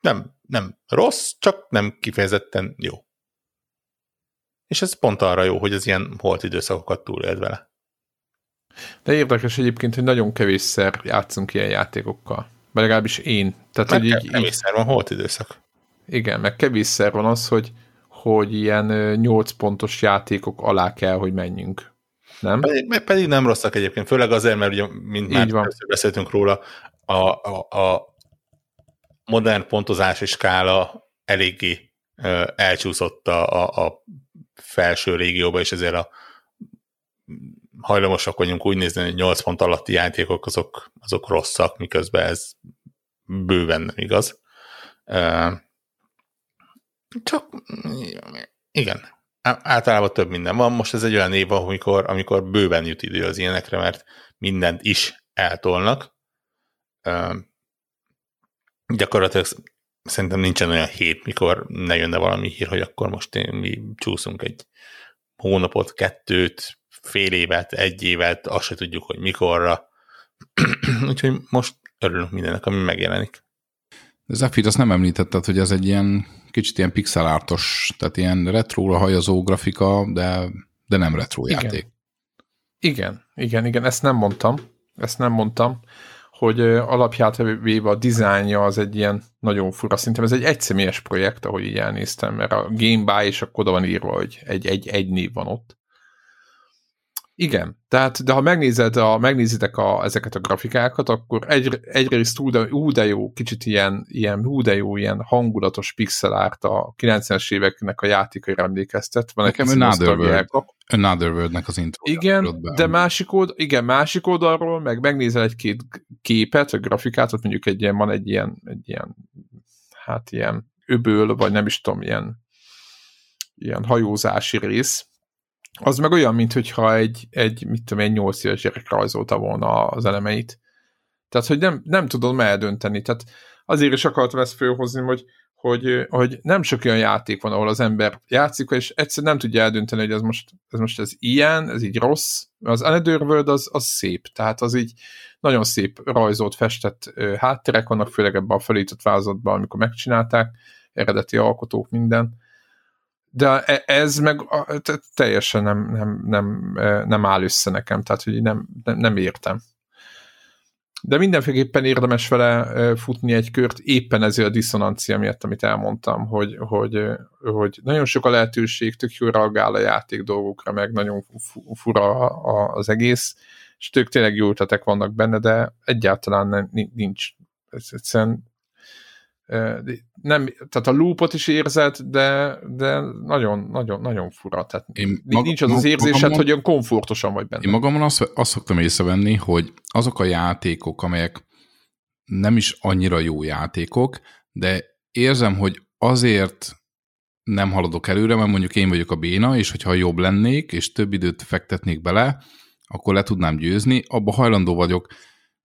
nem, nem rossz, csak nem kifejezetten jó. És ez pont arra jó, hogy az ilyen holt időszakokat túléld vele. De érdekes egyébként, hogy nagyon kevésszer játszunk ilyen játékokkal. Vagy legalábbis én. Tehát, hogy így, kevésszer van holt időszak. Igen, meg kevésszer van az, hogy, hogy ilyen 8 pontos játékok alá kell, hogy menjünk. Nem? Pedig, pedig nem rosszak egyébként, főleg azért, mert ugye, mint már van. beszéltünk róla, a, a, a modern pontozási skála eléggé elcsúszott a, a, a felső régióba, és ezért a hajlamosak vagyunk úgy nézni, hogy 8 pont alatti játékok azok, azok rosszak, miközben ez bőven nem igaz. Csak igen, általában több minden van. Most ez egy olyan év, amikor, amikor bőven jut idő az ilyenekre, mert mindent is eltolnak. Gyakorlatilag szerintem nincsen olyan hét, mikor ne jönne valami hír, hogy akkor most mi csúszunk egy hónapot, kettőt, fél évet, egy évet, azt se tudjuk, hogy mikorra. Úgyhogy most örülünk mindennek, ami megjelenik. De Zephyr, azt nem említetted, hogy ez egy ilyen kicsit ilyen pixelártos, tehát ilyen retróra hajazó grafika, de, de nem retro igen. játék. Igen, igen, igen, ezt nem mondtam. Ezt nem mondtam hogy alapját véve a dizájnja az egy ilyen nagyon fura, szerintem ez egy egyszemélyes projekt, ahogy így elnéztem, mert a Game By és akkor oda van írva, hogy egy, egy, egy név van ott. Igen, tehát, de ha megnézed a, megnézitek a, ezeket a grafikákat, akkor egy, egyrészt ú de, ú de jó, kicsit ilyen, ilyen ú de jó, ilyen hangulatos pixel art a 90-es éveknek a játékaira emlékeztet. Van Nekem Another World, Another World-nek az intro. Igen, de másik, old, igen, másik oldalról, meg megnézel egy-két képet, a grafikát, ott mondjuk egy ilyen, van egy ilyen, egy ilyen, hát ilyen öböl, vagy nem is tudom, ilyen, ilyen hajózási rész, az meg olyan, mintha egy, egy, mit tudom, egy 8 éves gyerek rajzolta volna az elemeit. Tehát, hogy nem, nem tudod eldönteni. Tehát azért is akartam ezt fölhozni, hogy, hogy, hogy nem sok olyan játék van, ahol az ember játszik, és egyszer nem tudja eldönteni, hogy ez most ez, most ez ilyen, ez így rossz. Az Another World az, az szép, tehát az így nagyon szép rajzolt, festett hátterek vannak, főleg ebben a felított vázatban, amikor megcsinálták, eredeti alkotók, minden de e, ez meg teljesen nem, nem, nem, e, nem áll össze nekem, tehát hogy nem, nem, nem értem. De mindenféleképpen érdemes vele e, futni egy kört, éppen ezért a diszonancia miatt, amit elmondtam, hogy, hogy, hogy nagyon sok a lehetőség, tök jól reagál a játék dolgokra, meg nagyon fura az egész, és tök tényleg jó ötletek vannak benne, de egyáltalán nincs. Ez egyszerűen nem, tehát a loopot is érzed, de, de nagyon, nagyon, nagyon fura. Tehát én maga, nincs az az érzésed, magamon, hogy olyan komfortosan vagy benne. Én magamon azt, azt szoktam észrevenni, hogy azok a játékok, amelyek nem is annyira jó játékok, de érzem, hogy azért nem haladok előre, mert mondjuk én vagyok a béna, és hogyha jobb lennék, és több időt fektetnék bele, akkor le tudnám győzni, abba hajlandó vagyok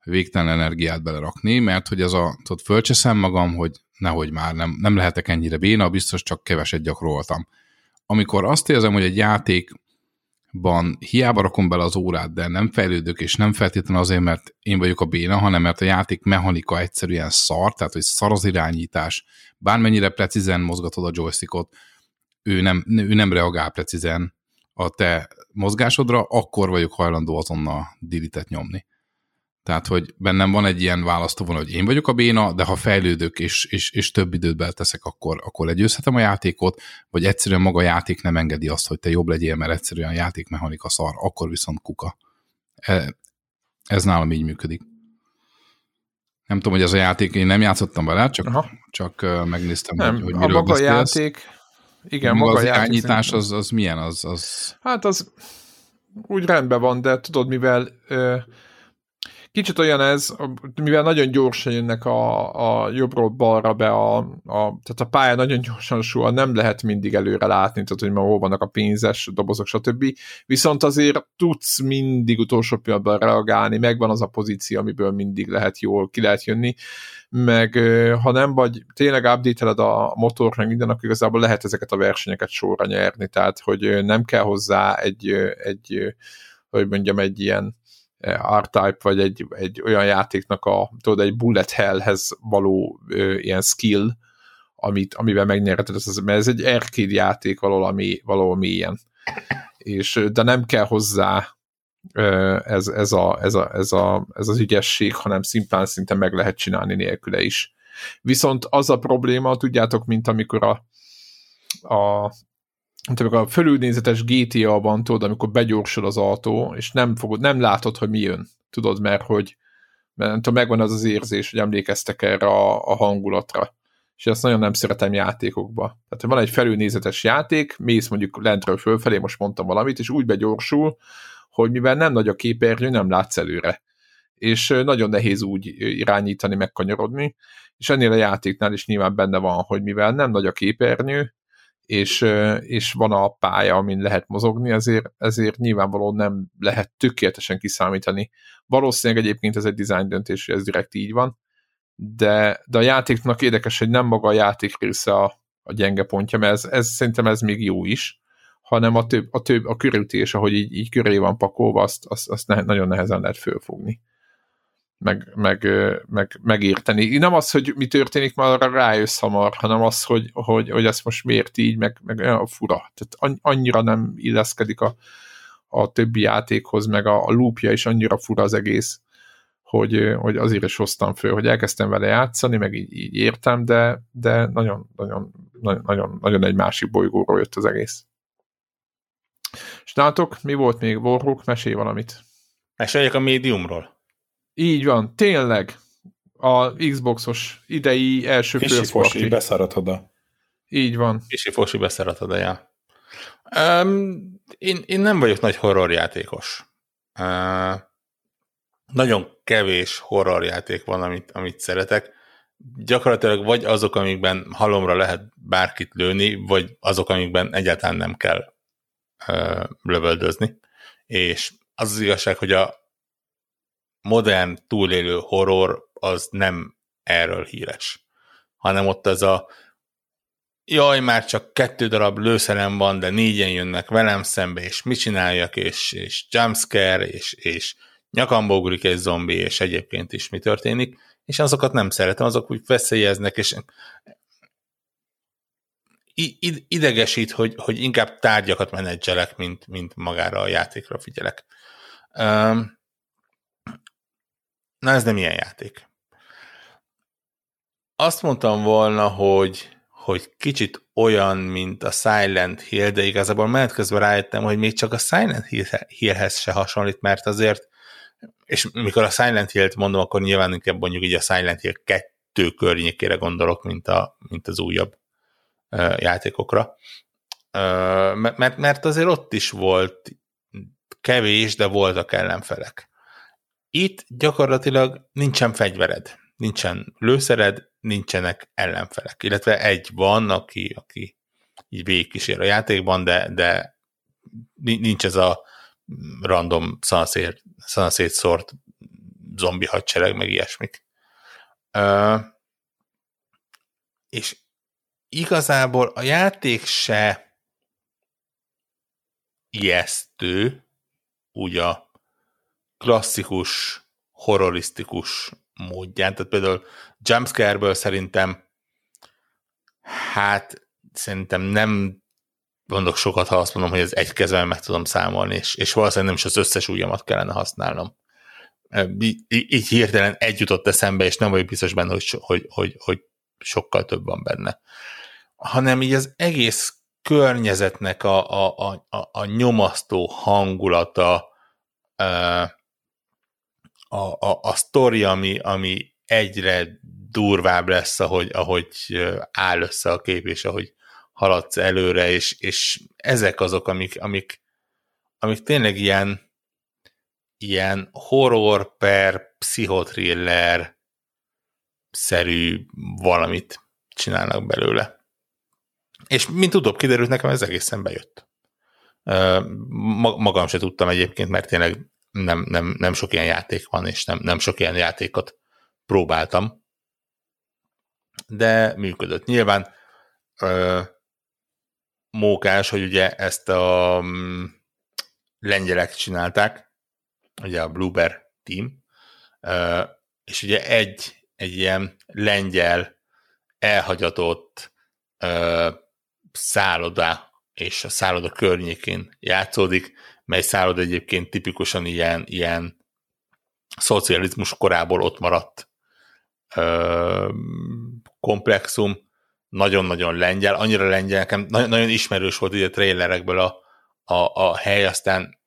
végtelen energiát belerakni, mert hogy az a, tudod, fölcseszem magam, hogy nehogy már, nem, nem lehetek ennyire béna, biztos csak keveset gyakoroltam. Amikor azt érzem, hogy egy játékban hiába rakom bele az órát, de nem fejlődök, és nem feltétlenül azért, mert én vagyok a béna, hanem mert a játék mechanika egyszerűen szar, tehát hogy szar az irányítás, bármennyire precízen mozgatod a joystickot, ő nem, ő nem reagál precízen a te mozgásodra, akkor vagyok hajlandó azonnal dilitet nyomni. Tehát, hogy bennem van egy ilyen választóvon, hogy én vagyok a béna, de ha fejlődök és, és, és több időt belteszek, akkor, akkor legyőzhetem a játékot, vagy egyszerűen maga a játék nem engedi azt, hogy te jobb legyél, mert egyszerűen a játékmechanika szar, akkor viszont kuka. E, ez nálam így működik. Nem tudom, hogy ez a játék, én nem játszottam vele, csak, csak megnéztem, nem, hogy, hogy miről a maga beszélsz. játék, igen, maga, maga az játék irányítás az, az milyen? Az, az... Hát az úgy rendben van, de tudod, mivel ö, Kicsit olyan ez, mivel nagyon gyorsan jönnek a, a jobbról balra be, a, a, tehát a pálya nagyon gyorsan suhan, nem lehet mindig előre látni, tehát hogy ma hol vannak a pénzes dobozok, stb. Viszont azért tudsz mindig utolsó pillanatban reagálni, megvan az a pozíció, amiből mindig lehet jól ki lehet jönni, meg ha nem vagy, tényleg update a motor, meg minden, akkor igazából lehet ezeket a versenyeket sorra nyerni, tehát hogy nem kell hozzá egy, egy hogy mondjam, egy ilyen R-Type, vagy egy, egy olyan játéknak a, tudod, egy bullet hellhez való ö, ilyen skill, amit, amivel megnyerheted, ez, mert ez egy arcade játék valahol, ami, valahol ilyen. És, de nem kell hozzá ez, ez, a, ez, a, ez, a, ez az ügyesség, hanem szimplán szinte meg lehet csinálni nélküle is. Viszont az a probléma, tudjátok, mint amikor a, a amikor a fölülnézetes GTA-ban, tudod, amikor begyorsul az autó, és nem, fogod, nem látod, hogy mi jön. Tudod, mert hogy mert tudom, megvan az az érzés, hogy emlékeztek erre a, a hangulatra. És ezt nagyon nem szeretem játékokba. Tehát, hogy van egy felülnézetes játék, mész mondjuk lentről fölfelé, most mondtam valamit, és úgy begyorsul, hogy mivel nem nagy a képernyő, nem látsz előre. És nagyon nehéz úgy irányítani, megkanyarodni, és ennél a játéknál is nyilván benne van, hogy mivel nem nagy a képernyő, és, és van a pálya, amin lehet mozogni, ezért, ezért nyilvánvalóan nem lehet tökéletesen kiszámítani. Valószínűleg egyébként ez egy design döntés, ez direkt így van, de, de a játéknak érdekes, hogy nem maga a játék része a, a gyenge pontja, mert ez, ez, szerintem ez még jó is, hanem a több, a, több, a körülítés, ahogy így, így köré van pakolva, azt, azt, azt ne, nagyon nehezen lehet fölfogni meg, meg, meg, megérteni. Nem az, hogy mi történik, már rájössz hamar, hanem az, hogy, hogy, hogy ezt most miért így, meg, meg olyan fura. Tehát annyira nem illeszkedik a, a többi játékhoz, meg a, a loopja is annyira fura az egész, hogy, hogy azért is hoztam föl, hogy elkezdtem vele játszani, meg így, így értem, de, de nagyon, nagyon, nagyon, nagyon egy másik bolygóról jött az egész. És nálatok, mi volt még? Warhawk, mesélj valamit. Meséljek a médiumról. Így van, tényleg. A Xboxos idei első Kisi fosi, beszarad oda. Így van. Kisi fosi beszarad oda, ja. Um, én, én nem vagyok nagy horrorjátékos. Uh, nagyon kevés horrorjáték van, amit, amit szeretek. Gyakorlatilag vagy azok, amikben halomra lehet bárkit lőni, vagy azok, amikben egyáltalán nem kell uh, lövöldözni. És az az igazság, hogy a, modern túlélő horror az nem erről híres, hanem ott ez a jaj, már csak kettő darab lőszerem van, de négyen jönnek velem szembe, és mit csináljak, és, és jumpscare, és, és nyakamba egy zombi, és egyébként is mi történik, és azokat nem szeretem, azok úgy veszélyeznek, és idegesít, hogy, hogy inkább tárgyakat menedzselek, mint, mint magára a játékra figyelek. Um, Na ez nem ilyen játék. Azt mondtam volna, hogy, hogy kicsit olyan, mint a Silent Hill, de igazából menet közben rájöttem, hogy még csak a Silent Hillhez se hasonlít, mert azért, és mikor a Silent Hill-t mondom, akkor nyilván inkább mondjuk így a Silent Hill 2 környékére gondolok, mint, a, mint az újabb uh, játékokra. Uh, mert, mert azért ott is volt kevés, de voltak ellenfelek. Itt gyakorlatilag nincsen fegyvered, nincsen lőszered, nincsenek ellenfelek, illetve egy van, aki, aki így végigkísér a játékban, de, de nincs ez a random szanaszét szort zombi hadsereg, meg ilyesmik. Uh, és igazából a játék se ijesztő, úgy a klasszikus, horrorisztikus módján. Tehát például jumpscare-ből szerintem hát szerintem nem mondok sokat, ha azt mondom, hogy ez egy kezben meg tudom számolni, és, és valószínűleg nem is az összes ujjamat kellene használnom. Így hirtelen egy jutott eszembe, és nem vagyok biztos benne, hogy, hogy, hogy, hogy sokkal több van benne. Hanem így az egész környezetnek a, a, a, a nyomasztó hangulata, a, a, a sztori, ami, ami egyre durvább lesz, ahogy, ahogy áll össze a kép, és ahogy haladsz előre, és, és ezek azok, amik, amik, amik tényleg ilyen, ilyen horror per pszichotriller szerű valamit csinálnak belőle. És mint utóbb kiderült, nekem ez egészen bejött. Magam se tudtam egyébként, mert tényleg nem, nem, nem sok ilyen játék van, és nem, nem sok ilyen játékot próbáltam. De működött. Nyilván mókás, hogy ugye ezt a um, lengyelek csinálták, ugye a Blueber team, uh, és ugye egy, egy ilyen lengyel elhagyatott uh, szálloda és a szálloda környékén játszódik, mely szálloda egyébként tipikusan ilyen, ilyen szocializmus korából ott maradt uh, komplexum, nagyon-nagyon lengyel, annyira lengyel, nekem nagyon, nagyon ismerős volt ugye a trailerekből a, a, a hely, aztán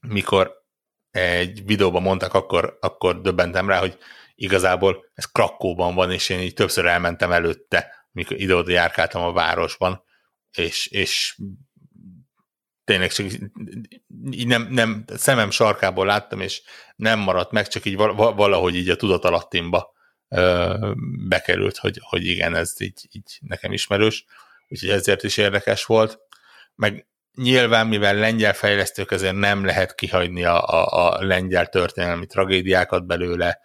mikor egy videóban mondtak, akkor, akkor döbbentem rá, hogy igazából ez Krakóban van, és én így többször elmentem előtte, mikor ide-oda járkáltam a városban, és, és tényleg csak így nem, nem, szemem sarkából láttam, és nem maradt meg, csak így valahogy így a tudatalattimba bekerült, hogy, hogy igen, ez így, így nekem ismerős, úgyhogy ezért is érdekes volt. Meg nyilván, mivel lengyel fejlesztők, ezért nem lehet kihagyni a, a, a lengyel történelmi tragédiákat belőle,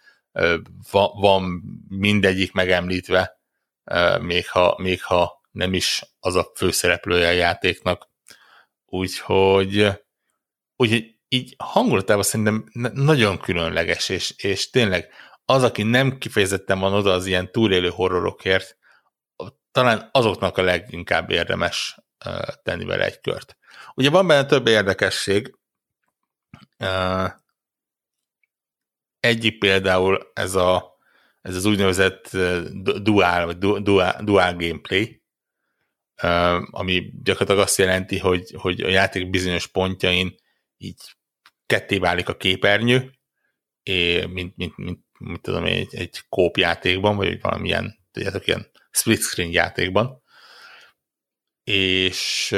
van, van mindegyik megemlítve, még ha, még ha nem is az a főszereplője a játéknak. Úgyhogy, úgyhogy így hangulatában szerintem nagyon különleges, és, és tényleg az, aki nem kifejezetten van oda az ilyen túlélő horrorokért, talán azoknak a leginkább érdemes tenni vele egy kört. Ugye van benne több érdekesség, egyik például ez, a, ez az úgynevezett dual, vagy dual, dual gameplay, ami gyakorlatilag azt jelenti, hogy, hogy a játék bizonyos pontjain így ketté válik a képernyő, mint, mint, mint mit tudom egy, egy kóp játékban, vagy valamilyen, tudjátok, ilyen split screen játékban, és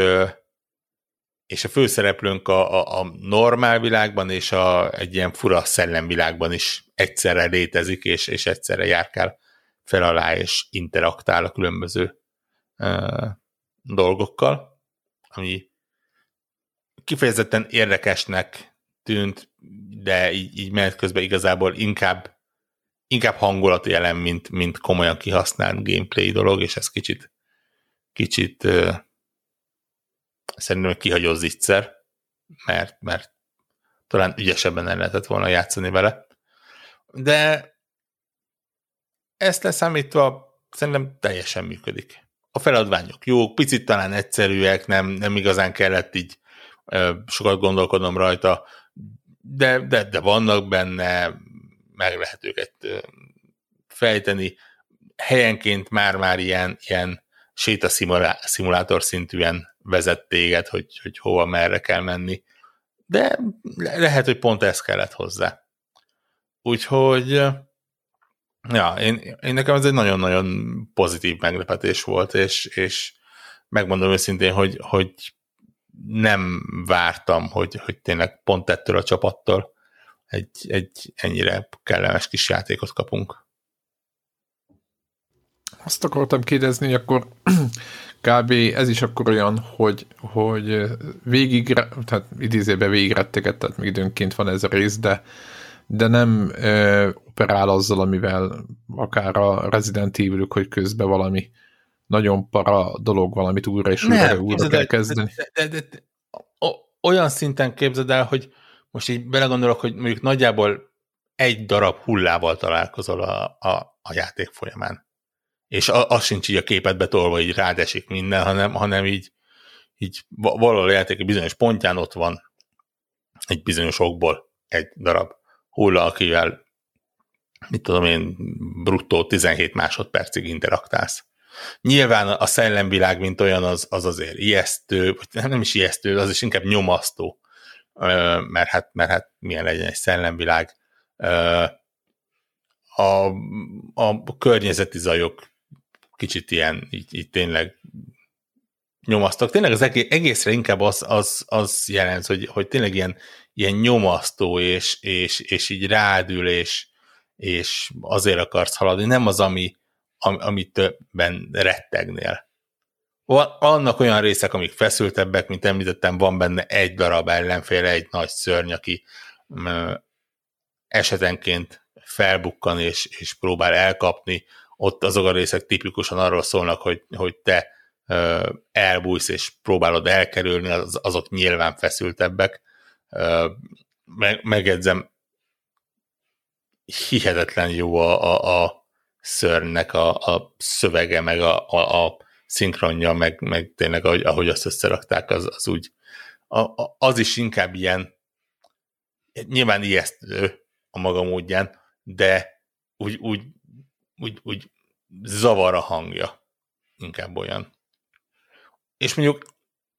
és a főszereplőnk a, a, a normál világban és a, egy ilyen fura szellemvilágban is egyszerre létezik, és, és egyszerre járkál fel alá, és interaktál a különböző dolgokkal, ami kifejezetten érdekesnek tűnt, de így, így menet közben igazából inkább inkább hangulati elem, mint, mint komolyan kihasznált gameplay dolog, és ez kicsit kicsit uh, szerintem kihagyó zicser, mert, mert talán ügyesebben el lehetett volna játszani vele. De ezt leszámítva szerintem teljesen működik. A feladványok jók, picit talán egyszerűek, nem, nem igazán kellett így ö, sokat gondolkodnom rajta, de, de, de vannak benne meg lehet őket fejteni. Helyenként már-már ilyen, ilyen sétaszimulátor szintűen vezet téged, hogy, hogy hova, merre kell menni. De lehet, hogy pont ez kellett hozzá. Úgyhogy ja, én, én nekem ez egy nagyon-nagyon pozitív meglepetés volt, és, és megmondom őszintén, hogy, hogy nem vártam, hogy, hogy tényleg pont ettől a csapattól egy, egy ennyire kellemes kis játékot kapunk. Azt akartam kérdezni, hogy akkor kb. ez is akkor olyan, hogy, hogy végig, tehát idézőben végigretteget, tehát még időnként van ez a rész, de, de nem ö, operál azzal, amivel akár a Resident evil hogy közben valami nagyon para dolog, valamit újra és újra, nem, újra kell kezdeni. De, de, de, de, olyan szinten képzeld el, hogy most így belegondolok, hogy mondjuk nagyjából egy darab hullával találkozol a, a, a játék folyamán. És az sincs így a képetbe tolva, így rádesik minden, hanem, hanem így, így valahol a játék bizonyos pontján ott van egy bizonyos okból egy darab hulla, akivel mit tudom én, bruttó 17 másodpercig interaktálsz. Nyilván a szellemvilág, mint olyan, az, az azért ijesztő, vagy nem is ijesztő, az is inkább nyomasztó, mert hát, mert hát milyen legyen egy szellemvilág. A, a környezeti zajok kicsit ilyen, így, így tényleg nyomasztok. Tényleg az egészre inkább az, az, az jelent, hogy, hogy tényleg ilyen, ilyen nyomasztó, és, és, és így rádül, és, és azért akarsz haladni. Nem az, ami, ami, ami többen rettegnél. Vannak olyan részek, amik feszültebbek, mint említettem, van benne egy darab ellenféle, egy nagy szörny, aki esetenként felbukkan és, és próbál elkapni. Ott azok a részek tipikusan arról szólnak, hogy, hogy te elbújsz és próbálod elkerülni, az, azok nyilván feszültebbek. Meg, megedzem, hihetetlen jó a, a, a szörnynek a, a szövege, meg a, a, a szinkronja, meg, meg tényleg ahogy, ahogy azt összerakták, az, az úgy, a, a, az is inkább ilyen, nyilván ijesztő a maga módján, de úgy, úgy, úgy, úgy zavar a hangja, inkább olyan. És mondjuk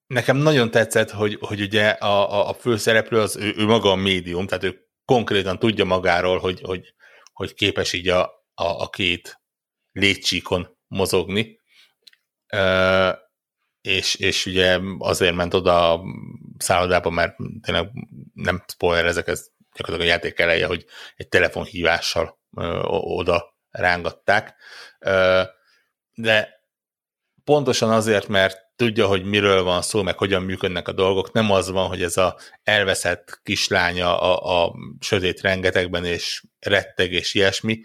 nekem nagyon tetszett, hogy, hogy ugye a, a, a főszereplő az ő, ő maga a médium, tehát ő konkrétan tudja magáról, hogy, hogy, hogy képes így a, a, a két létcsíkon mozogni, és, és ugye azért ment oda a szállodába, mert tényleg nem spoiler ezek, ez gyakorlatilag a játék eleje, hogy egy telefonhívással oda rángatták, de pontosan azért, mert tudja, hogy miről van szó, meg hogyan működnek a dolgok. Nem az van, hogy ez a elveszett kislánya a, a sötét rengetegben, és retteg, és ilyesmi,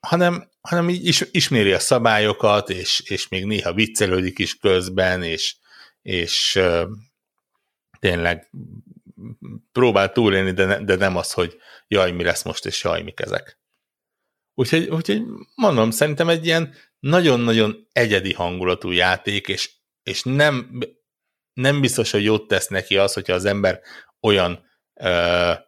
hanem, hanem így is, isméri a szabályokat, és, és még néha viccelődik is közben, és, és tényleg próbál túlélni, de, ne, de nem az, hogy jaj, mi lesz most, és jaj, mik ezek. Úgyhogy, úgyhogy mondom, szerintem egy ilyen nagyon-nagyon egyedi hangulatú játék, és, és nem, nem biztos, hogy jót tesz neki az, hogyha az ember olyan uh,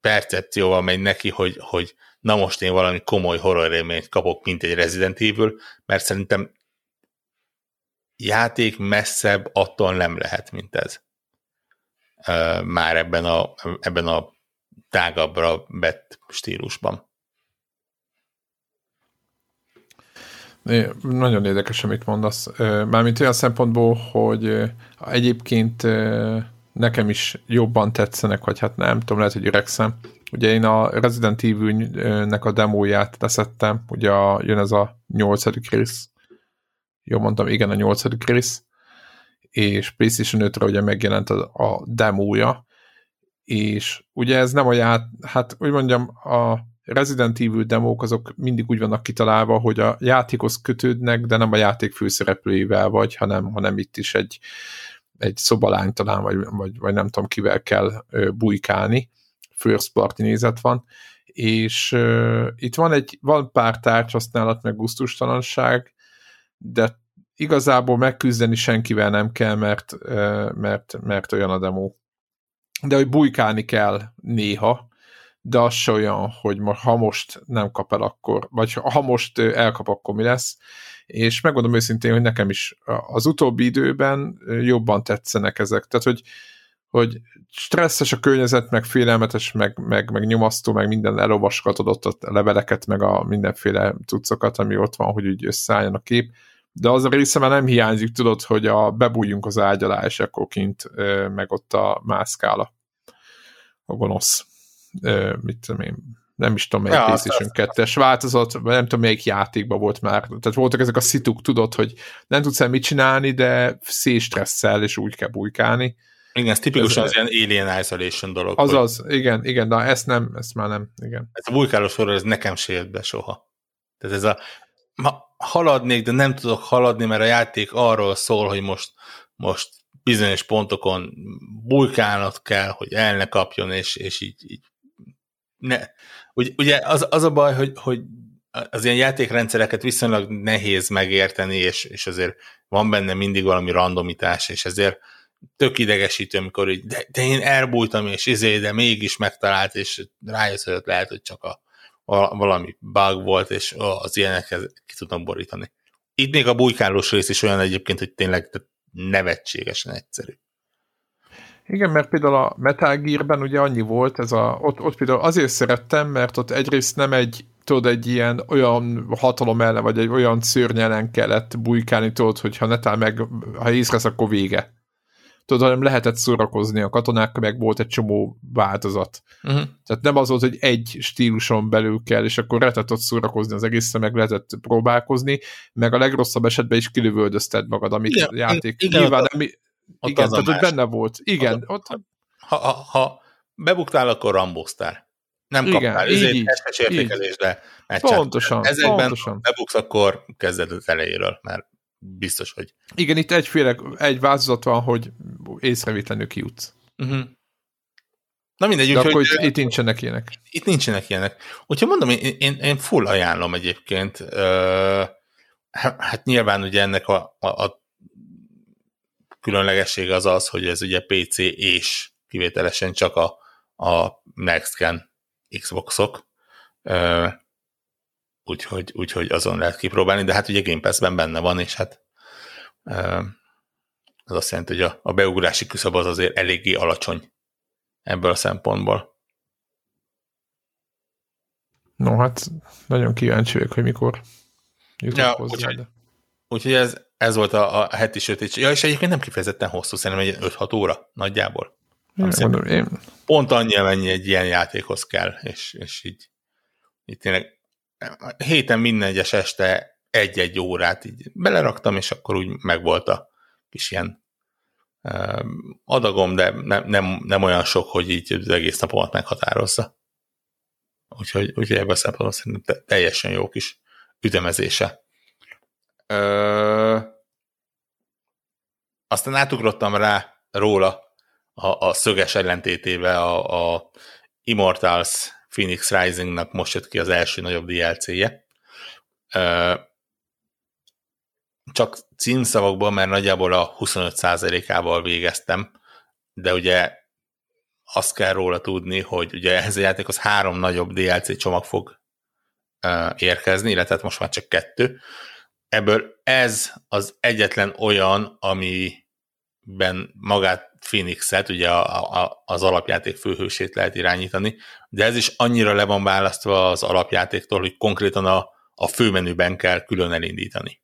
percepcióval megy neki, hogy, hogy na most én valami komoly horror élményt kapok, mint egy Resident Evil, mert szerintem játék messzebb attól nem lehet, mint ez. Már ebben a, ebben a tágabbra vett stílusban. Nagyon érdekes, amit mondasz. Mármint olyan szempontból, hogy egyébként nekem is jobban tetszenek, vagy hát nem tudom, lehet, hogy öregszem, Ugye én a Resident Evil-nek a demóját leszettem, ugye a, jön ez a nyolcadik rész. Jó mondtam, igen, a nyolcadik rész. És PlayStation 5-re ugye megjelent a, a demója, és ugye ez nem a ját, hát úgy mondjam, a Resident Evil demók azok mindig úgy vannak kitalálva, hogy a játékhoz kötődnek, de nem a játék főszereplőivel vagy, hanem, hanem itt is egy, egy szobalány talán, vagy, vagy, vagy nem tudom kivel kell bujkálni. First party nézet van, és uh, itt van egy, van pár tárgyhasználat, meg gusztustalanság, de igazából megküzdeni senkivel nem kell, mert, uh, mert, mert olyan a demo. De hogy bujkálni kell néha, de az se olyan, hogy ha most nem kap el, akkor, vagy ha most elkap, akkor mi lesz. És megmondom őszintén, hogy nekem is az utóbbi időben jobban tetszenek ezek. Tehát, hogy hogy stresszes a környezet, meg félelmetes, meg, meg, meg nyomasztó, meg minden elolvasgatod ott a leveleket, meg a mindenféle cuccokat, ami ott van, hogy úgy összeálljon a kép. De az a része már nem hiányzik, tudod, hogy a bebújjunk az ágy alá, és akkor kint meg ott a mászkála a gonosz. Mit tudom én, nem is tudom, melyik ja, PlayStation 2-es változat, vagy nem tudom, melyik játékban volt már. Tehát voltak ezek a szituk, tudod, hogy nem tudsz el mit csinálni, de széstresszel, és úgy kell bujkálni Igen, ez tipikusan az ilyen Alien Isolation dolog. Azaz, hogy... igen, igen, de ezt nem, ezt már nem, igen. Ez a vulkáros horror, ez nekem se jött be soha. Tehát ez a, ma haladnék, de nem tudok haladni, mert a játék arról szól, hogy most, most bizonyos pontokon bulkálnod kell, hogy el ne kapjon, és, és így, így ne. Ugye, az, az a baj, hogy, hogy az ilyen játékrendszereket viszonylag nehéz megérteni, és, és azért van benne mindig valami randomitás, és ezért tök idegesítő, amikor így, de, de én elbújtam, és izé, de mégis megtalált, és rájössz, hogy lehet, hogy csak a, a, valami bug volt, és ó, az ilyenekhez ki tudnak borítani. Itt még a bujkálós rész is olyan egyébként, hogy tényleg nevetségesen egyszerű. Igen, mert például a Metal Gear-ben ugye annyi volt, ez a, ott, ott például azért szerettem, mert ott egyrészt nem egy, tudod, egy ilyen olyan hatalom ellen, vagy egy olyan szörny ellen kellett bujkálni, tudod, hogyha netál meg, ha észresz, akkor vége. Tudod, hanem lehetett szórakozni a katonák, meg volt egy csomó változat. Uh-huh. Tehát nem az volt, hogy egy stíluson belül kell, és akkor lehetett ott szórakozni az egészen, meg lehetett próbálkozni, meg a legrosszabb esetben is kilövöldözted magad, amit igen, játék. Igen, Nyilván nem, ott igen, tehát ott benne volt. Igen. Ott, ott... Ha, ha, ha bebuktál, akkor rambóztál. Nem igen, kaptál így, így, értékelésre. Pontosan, Ezekben pontosan. bebuksz, akkor kezded az elejéről, mert biztos, hogy... Igen, itt egyféle, egy változat van, hogy észrevétlenül kijutsz. Uh-huh. Na mindegy, De úgy, akkor hogy, itt nincsenek ilyenek. Itt nincsenek ilyenek. Úgyhogy mondom, én, én, én full ajánlom egyébként. Hát nyilván ugye ennek a, a, a különlegesség az az, hogy ez ugye PC és kivételesen csak a, a Next Gen Xboxok, úgyhogy, úgyhogy azon lehet kipróbálni, de hát ugye Game Pass-ben benne van, és hát az azt jelenti, hogy a, a beugrási küszöb az azért eléggé alacsony ebből a szempontból. No, hát nagyon kíváncsi vagyok, hogy mikor jutok ja, hozzá. Úgyhogy, de... úgyhogy ez, ez volt a, a heti sötét. Ja, és egyébként nem kifejezetten hosszú, szerintem egy 5-6 óra nagyjából. Én mondom, én... Pont annyi, amennyi egy ilyen játékhoz kell, és, és így, így tényleg héten minden egyes este egy-egy órát így beleraktam, és akkor úgy megvolt a kis ilyen adagom, de nem, nem, nem olyan sok, hogy így az egész napomat meghatározza. Úgyhogy, úgyhogy ebben a szempontból szerintem teljesen jó kis ütemezése. Ö... Aztán átugrottam rá róla a, a szöges ellentétébe a, a Immortals Phoenix Risingnak most jött ki az első nagyobb DLC-je. Ö... Csak címszavakból, mert nagyjából a 25%-ával végeztem, de ugye azt kell róla tudni, hogy ugye ehhez a játékhoz három nagyobb DLC csomag fog érkezni, illetve hát most már csak kettő. Ebből ez az egyetlen olyan, amiben magát Phoenix-et, ugye a, a, az alapjáték főhősét lehet irányítani, de ez is annyira le van választva az alapjátéktól, hogy konkrétan a, a főmenüben kell külön elindítani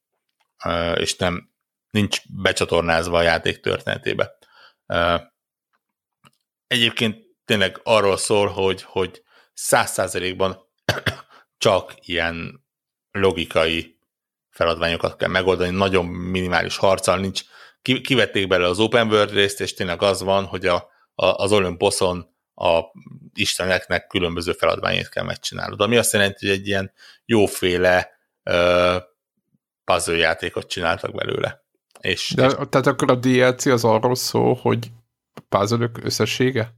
és nem nincs becsatornázva a játék történetébe. Egyébként tényleg arról szól, hogy, hogy száz százalékban csak ilyen logikai feladványokat kell megoldani, nagyon minimális harccal nincs. Kivették bele az open world részt, és tényleg az van, hogy a, a, az Olymposon a isteneknek különböző feladványait kell megcsinálnod. Ami azt jelenti, hogy egy ilyen jóféle puzzle játékot csináltak belőle. És, De, és... Tehát akkor a DLC az arról szól, hogy puzzle összessége?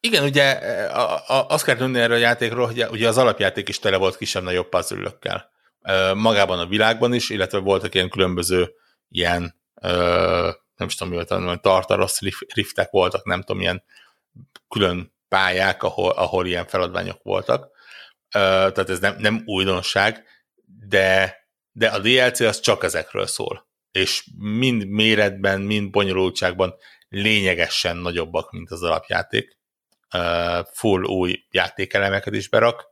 Igen, ugye a, a, azt kell tudni erről a játékról, hogy ugye az alapjáték is tele volt kisebb-nagyobb puzzle Magában a világban is, illetve voltak ilyen különböző ilyen nem is tudom, mi volt, tartaros riftek voltak, nem tudom, ilyen külön pályák, ahol, ahol ilyen feladványok voltak. Tehát ez nem, nem újdonság, de de a DLC az csak ezekről szól. És mind méretben, mind bonyolultságban lényegesen nagyobbak, mint az alapjáték. Full új játékelemeket is berak,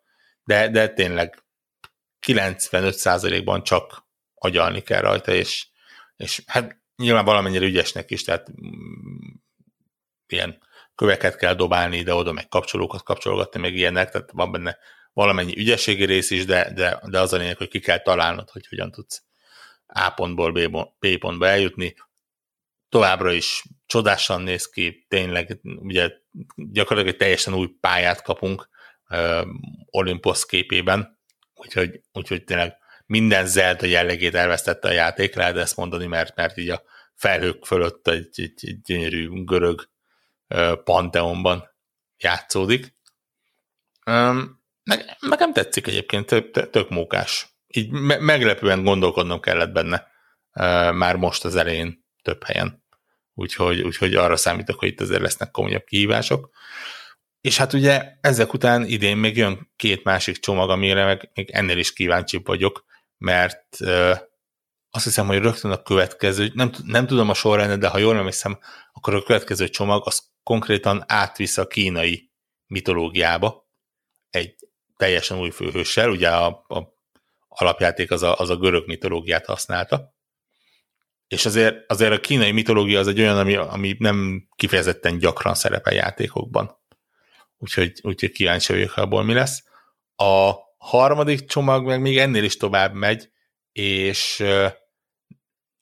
de, de tényleg 95%-ban csak agyalni kell rajta, és, és hát nyilván valamennyire ügyesnek is, tehát mm, ilyen köveket kell dobálni ide-oda, meg kapcsolókat kapcsolgatni, meg ilyenek, tehát van benne valamennyi ügyességi rész is, de, de, de az a lényeg, hogy ki kell találnod, hogy hogyan tudsz A pontból B, pontba eljutni. Továbbra is csodásan néz ki, tényleg ugye gyakorlatilag egy teljesen új pályát kapunk Olympus képében, úgyhogy, úgyhogy tényleg minden Zelda jellegét elvesztette a játék, lehet ezt mondani, mert, mert így a felhők fölött egy, egy, egy gyönyörű görög panteonban játszódik. Meg, nekem tetszik egyébként, tök, tök mókás. Így me- meglepően gondolkodnom kellett benne már most az elején több helyen. Úgyhogy, úgyhogy arra számítok, hogy itt azért lesznek komolyabb kihívások. És hát ugye ezek után idén még jön két másik csomag, amire meg még ennél is kíváncsi vagyok, mert uh, azt hiszem, hogy rögtön a következő, nem, nem tudom a sorrendet, de ha jól emlékszem, akkor a következő csomag az konkrétan átvisz a kínai mitológiába egy teljesen új főhőssel, ugye a, a alapjáték az a, az a görög mitológiát használta, és azért, azért a kínai mitológia az egy olyan, ami, ami nem kifejezetten gyakran szerepel játékokban. Úgyhogy, úgyhogy kíváncsi vagyok, abból mi lesz. A harmadik csomag meg még ennél is tovább megy, és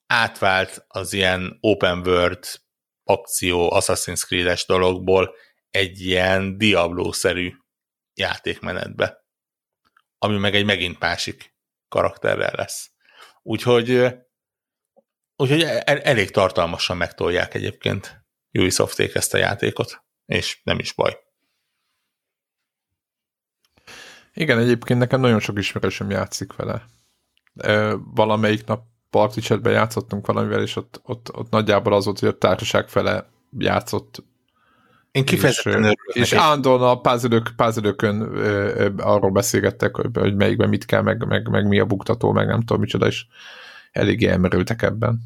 átvált az ilyen open world akció Assassin's Creed-es dologból egy ilyen Diablo-szerű játékmenetbe, ami meg egy megint másik karakterrel lesz. Úgyhogy, úgyhogy el, elég tartalmasan megtolják egyébként Ubisofték ezt a játékot, és nem is baj. Igen, egyébként nekem nagyon sok ismerősöm játszik vele. Valamelyik nap chatben játszottunk valamivel, és ott, ott, ott nagyjából az volt, hogy a társaság fele játszott én kifejezetten és, örülök. És állandóan a pázidők, pázidőkön arról beszélgettek, hogy, hogy melyikben mit kell, meg, meg, meg mi a buktató, meg nem tudom micsoda, és eléggé elmerültek ebben.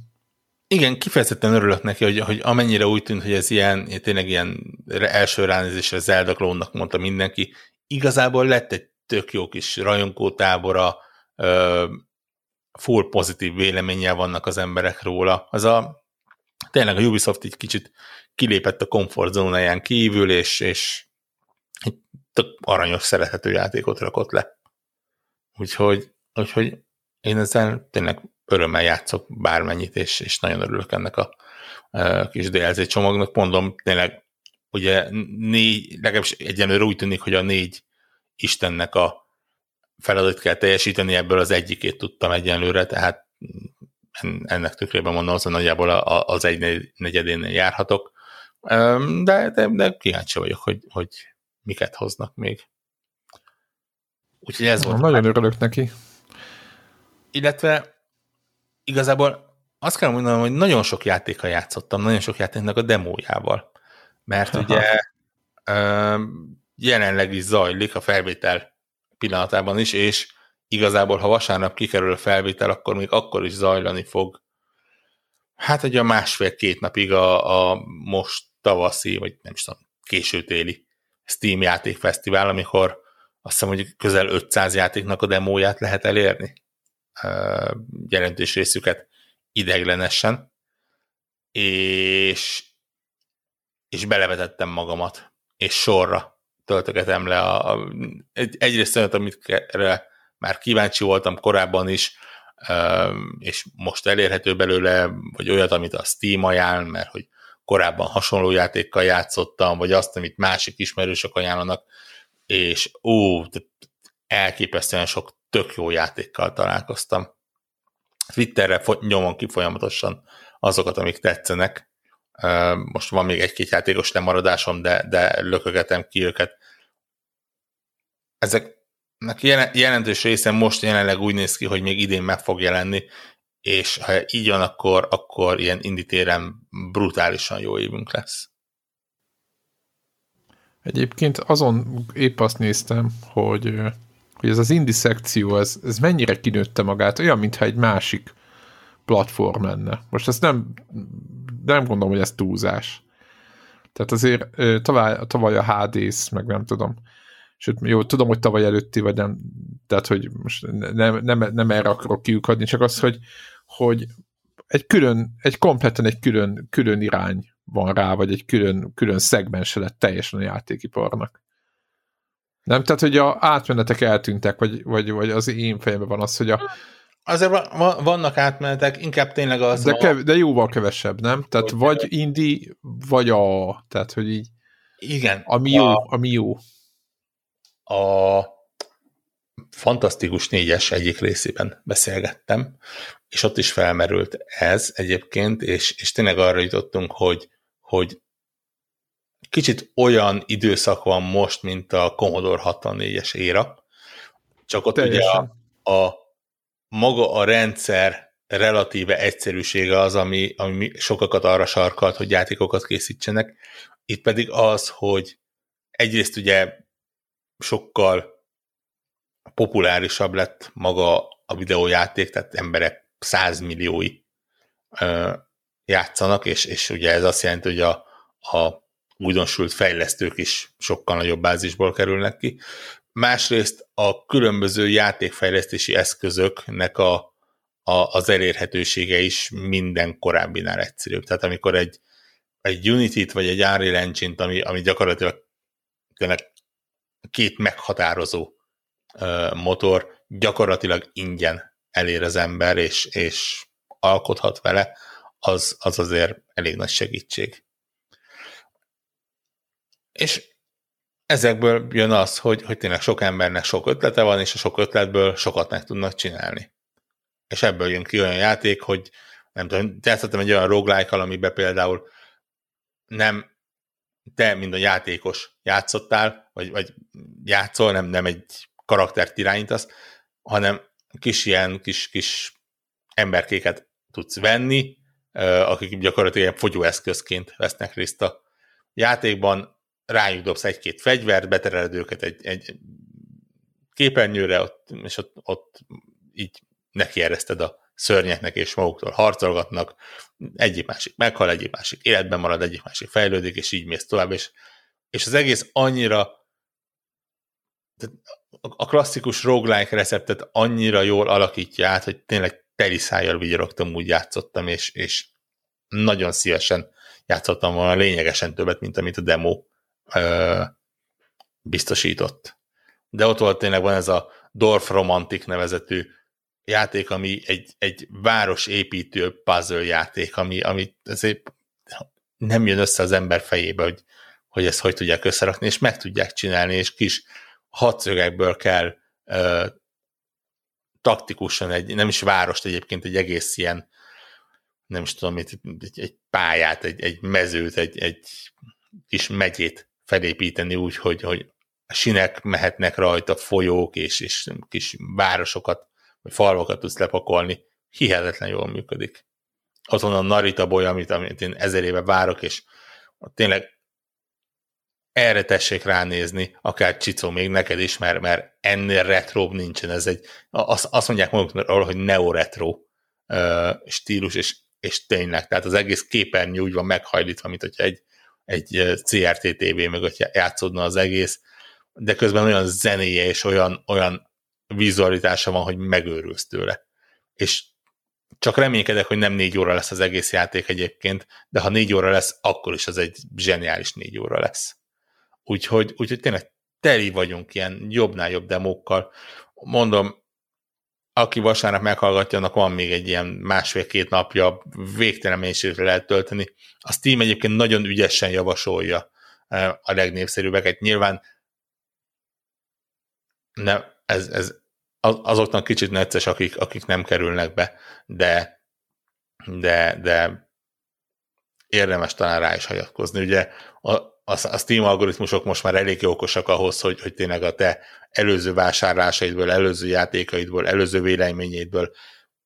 Igen, kifejezetten örülök neki, hogy, hogy amennyire úgy tűnt, hogy ez ilyen, tényleg ilyen első ránézésre Zelda klónnak mondta mindenki, igazából lett egy tök jó kis rajongótábora, full pozitív véleménnyel vannak az emberek róla. Az a, tényleg a Ubisoft így kicsit kilépett a komfortzónáján kívül, és, és egy tök aranyos, szerethető játékot rakott le. Úgyhogy, úgyhogy én ezzel tényleg örömmel játszok bármennyit, és, és nagyon örülök ennek a, a kis DLC csomagnak. Mondom, tényleg ugye négy, legalábbis egyenlőre úgy tűnik, hogy a négy Istennek a feladat kell teljesíteni, ebből az egyikét tudtam egyenlőre, tehát ennek tükrében mondom, az nagyjából az egy negyedénél járhatok, de, de, de kíváncsi vagyok, hogy, hogy miket hoznak még. Úgyhogy ez volt. Nagyon örülök neki. Illetve igazából azt kell mondanom, hogy nagyon sok játéka játszottam, nagyon sok játéknak a demójával. Mert Aha. ugye jelenleg is zajlik a felvétel pillanatában is, és igazából, ha vasárnap kikerül a felvétel, akkor még akkor is zajlani fog. Hát egy a másfél-két napig a, a most tavaszi, vagy nem is tudom, későtéli Steam játékfesztivál, amikor azt hiszem, hogy közel 500 játéknak a demóját lehet elérni. Jelentős részüket ideglenesen. És, és belevetettem magamat, és sorra töltögetem le a, a, egy, egyrészt olyat, amit már kíváncsi voltam korábban is, és most elérhető belőle, vagy olyat, amit a Steam ajánl, mert hogy korábban hasonló játékkal játszottam, vagy azt, amit másik ismerősök ajánlanak, és ó, elképesztően sok tök jó játékkal találkoztam. Twitterre nyomon ki folyamatosan azokat, amik tetszenek. Most van még egy-két játékos lemaradásom, de, de lökögetem ki őket. Ezeknek jelentős része most jelenleg úgy néz ki, hogy még idén meg fog jelenni, és ha így van, akkor, akkor ilyen inditéren brutálisan jó évünk lesz. Egyébként azon épp azt néztem, hogy, hogy ez az indi szekció, ez, ez mennyire kinőtte magát, olyan, mintha egy másik platform lenne. Most ezt nem, nem gondolom, hogy ez túlzás. Tehát azért tavaly, tavaly a HD-sz, meg nem tudom, sőt, jó, tudom, hogy tavaly előtti, vagy nem, tehát, hogy most nem, nem, nem erre akarok kiukadni, csak az, hogy, hogy egy külön, egy kompletten egy külön, külön irány van rá, vagy egy külön, külön szegmense lett teljesen a játékiparnak. Nem? Tehát, hogy a átmenetek eltűntek, vagy, vagy, vagy az én fejemben van az, hogy a, Azért vannak átmenetek, inkább tényleg az... De, kev- de jóval kevesebb, nem? Tehát vagy indi, vagy a... Tehát, hogy így... Igen. Ami jó, a, ami jó. A Fantasztikus négyes egyik részében beszélgettem, és ott is felmerült ez egyébként, és, és tényleg arra jutottunk, hogy, hogy kicsit olyan időszak van most, mint a Commodore 64-es éra, csak ott Teljesen. ugye a, a maga a rendszer relatíve egyszerűsége az, ami, ami sokakat arra sarkalt, hogy játékokat készítsenek. Itt pedig az, hogy egyrészt ugye sokkal populárisabb lett maga a videójáték, tehát emberek százmilliói játszanak, és, és ugye ez azt jelenti, hogy a, a újdonsült fejlesztők is sokkal nagyobb bázisból kerülnek ki. Másrészt a különböző játékfejlesztési eszközöknek a, a, az elérhetősége is minden korábbinál egyszerűbb. Tehát amikor egy, egy Unity-t vagy egy Unreal Engine-t, ami, ami gyakorlatilag tényleg két meghatározó motor gyakorlatilag ingyen elér az ember, és, és alkothat vele, az, az azért elég nagy segítség. És ezekből jön az, hogy, hogy tényleg sok embernek sok ötlete van, és a sok ötletből sokat meg tudnak csinálni. És ebből jön ki olyan játék, hogy nem tudom, játszottam egy olyan roguelike amiben például nem te, mint a játékos játszottál, vagy, vagy játszol, nem, nem egy karaktert irányítasz, hanem kis ilyen kis, kis emberkéket tudsz venni, akik gyakorlatilag fogyóeszközként vesznek részt a játékban, rájuk dobsz egy-két fegyvert, betereled őket egy, egy képernyőre, ott, és ott, ott így nekiereszted a szörnyeknek, és maguktól harcolgatnak, egyik másik meghal, egyik másik életben marad, egyik másik fejlődik, és így mész tovább, és, és az egész annyira a klasszikus roguelike receptet annyira jól alakítja át, hogy tényleg teliszájjal vigyorogtam, úgy játszottam, és, és nagyon szívesen játszottam volna lényegesen többet, mint amit a demo ö, biztosított. De ott volt tényleg van ez a Dorf Romantic nevezetű játék, ami egy, egy városépítő puzzle játék, ami, ami azért nem jön össze az ember fejébe, hogy, hogy ezt hogy tudják összerakni, és meg tudják csinálni, és kis hadszögekből kell ö, taktikusan egy, nem is várost egyébként, egy egész ilyen, nem is tudom, egy, egy, egy pályát, egy, egy mezőt, egy, egy kis megyét felépíteni úgy, hogy, hogy a sinek mehetnek rajta, folyók, és, és kis városokat, vagy falvakat tudsz lepakolni. Hihetetlen jól működik. Van a Narita boly, amit, amit én ezer éve várok, és tényleg erre tessék ránézni, akár Csicó még neked is, mert, mert ennél retro nincsen, ez egy, azt, azt mondják magukról, hogy neo-retro stílus, és, és tényleg, tehát az egész képernyő úgy van meghajlítva, mint hogyha egy, egy CRT TV mögött játszódna az egész, de közben olyan zenéje és olyan, olyan vizualitása van, hogy megőrülsz tőle. És csak reménykedek, hogy nem négy óra lesz az egész játék egyébként, de ha négy óra lesz, akkor is az egy zseniális négy óra lesz. Úgyhogy, úgyhogy tényleg teli vagyunk ilyen jobbnál jobb demókkal. Mondom, aki vasárnap meghallgatja, annak van még egy ilyen másfél-két napja, végtelen mennyiségre lehet tölteni. A Steam egyébként nagyon ügyesen javasolja eh, a legnépszerűbbeket. Nyilván ne, ez, ez azoknak kicsit necces, akik, akik nem kerülnek be, de, de, de érdemes talán rá is hagyatkozni. Ugye a, a Steam algoritmusok most már elég okosak ahhoz, hogy, hogy tényleg a te előző vásárlásaidból, előző játékaidból, előző véleményeidből,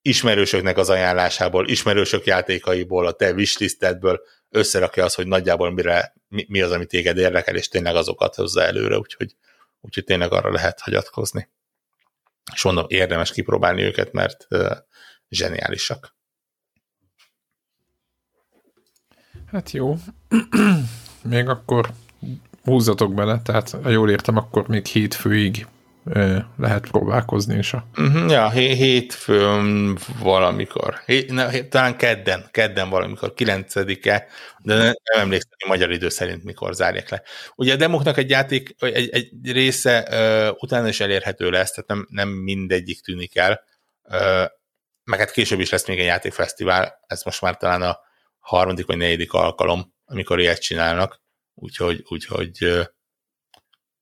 ismerősöknek az ajánlásából, ismerősök játékaiból, a te wishlistedből összerakja az, hogy nagyjából mire, mi, mi az, ami téged érdekel, és tényleg azokat hozza előre, úgyhogy, úgyhogy tényleg arra lehet hagyatkozni. És mondom, érdemes kipróbálni őket, mert uh, zseniálisak. Hát jó még akkor húzzatok bele, tehát ha jól értem, akkor még hétfőig lehet próbálkozni is. Uh-huh, ja, hétfőn valamikor. Hé, ne, talán kedden, kedden valamikor, 9-e, de nem emlékszem, hogy magyar idő szerint mikor zárják le. Ugye a demoknak egy játék, egy, egy része uh, utána is elérhető lesz, tehát nem, nem mindegyik tűnik el. Uh, meg hát később is lesz még egy játékfesztivál, ez most már talán a harmadik vagy negyedik alkalom, amikor ilyet csinálnak, úgyhogy, úgyhogy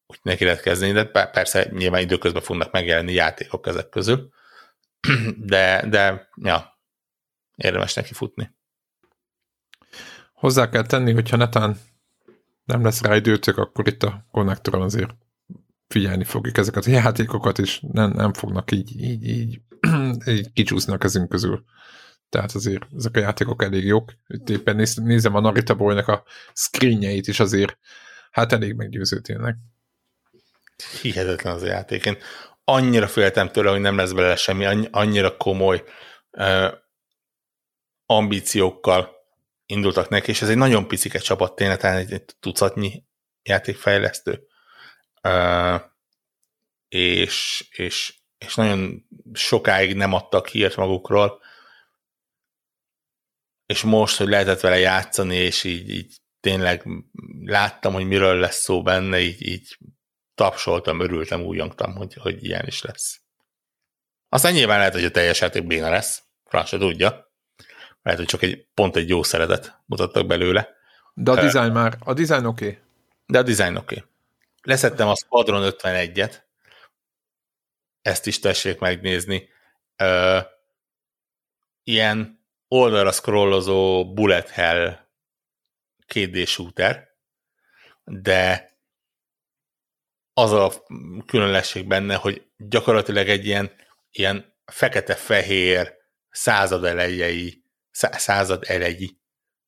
úgy neki lehet kezdeni, de persze nyilván időközben fognak megjelenni játékok ezek közül, de, de ja, érdemes neki futni. Hozzá kell tenni, hogyha netán nem lesz rá időtök, akkor itt a konnektoron azért figyelni fogjuk ezeket a játékokat, és nem, nem fognak így, így, így, így kicsúszni a kezünk közül. Tehát azért ezek a játékok elég jók. Itt éppen néz, nézem a Narita Boy-nak a screenjeit is azért, hát elég meggyőző tényleg. Hihetetlen az a játék. Én annyira féltem tőle, hogy nem lesz belőle semmi, annyira komoly uh, ambíciókkal indultak neki, és ez egy nagyon picike csapat tényleg, tehát egy tucatnyi játékfejlesztő. Uh, és, és, és nagyon sokáig nem adtak hírt magukról, és most, hogy lehetett vele játszani, és így, így tényleg láttam, hogy miről lesz szó benne, így, így tapsoltam, örültem, újjongtam, hogy, hogy ilyen is lesz. Aztán nyilván lehet, hogy a teljes játék béna lesz, franc se tudja. Lehet, hogy csak egy, pont egy jó szeretet mutattak belőle. De a design már, a design oké. Okay. De a design oké. Okay. Leszettem a Squadron 51-et, ezt is tessék megnézni. Ö, ilyen oldalra scrollozó bullet hell 2D shooter, de az a különlesség benne, hogy gyakorlatilag egy ilyen, ilyen fekete-fehér század elejei, század elejé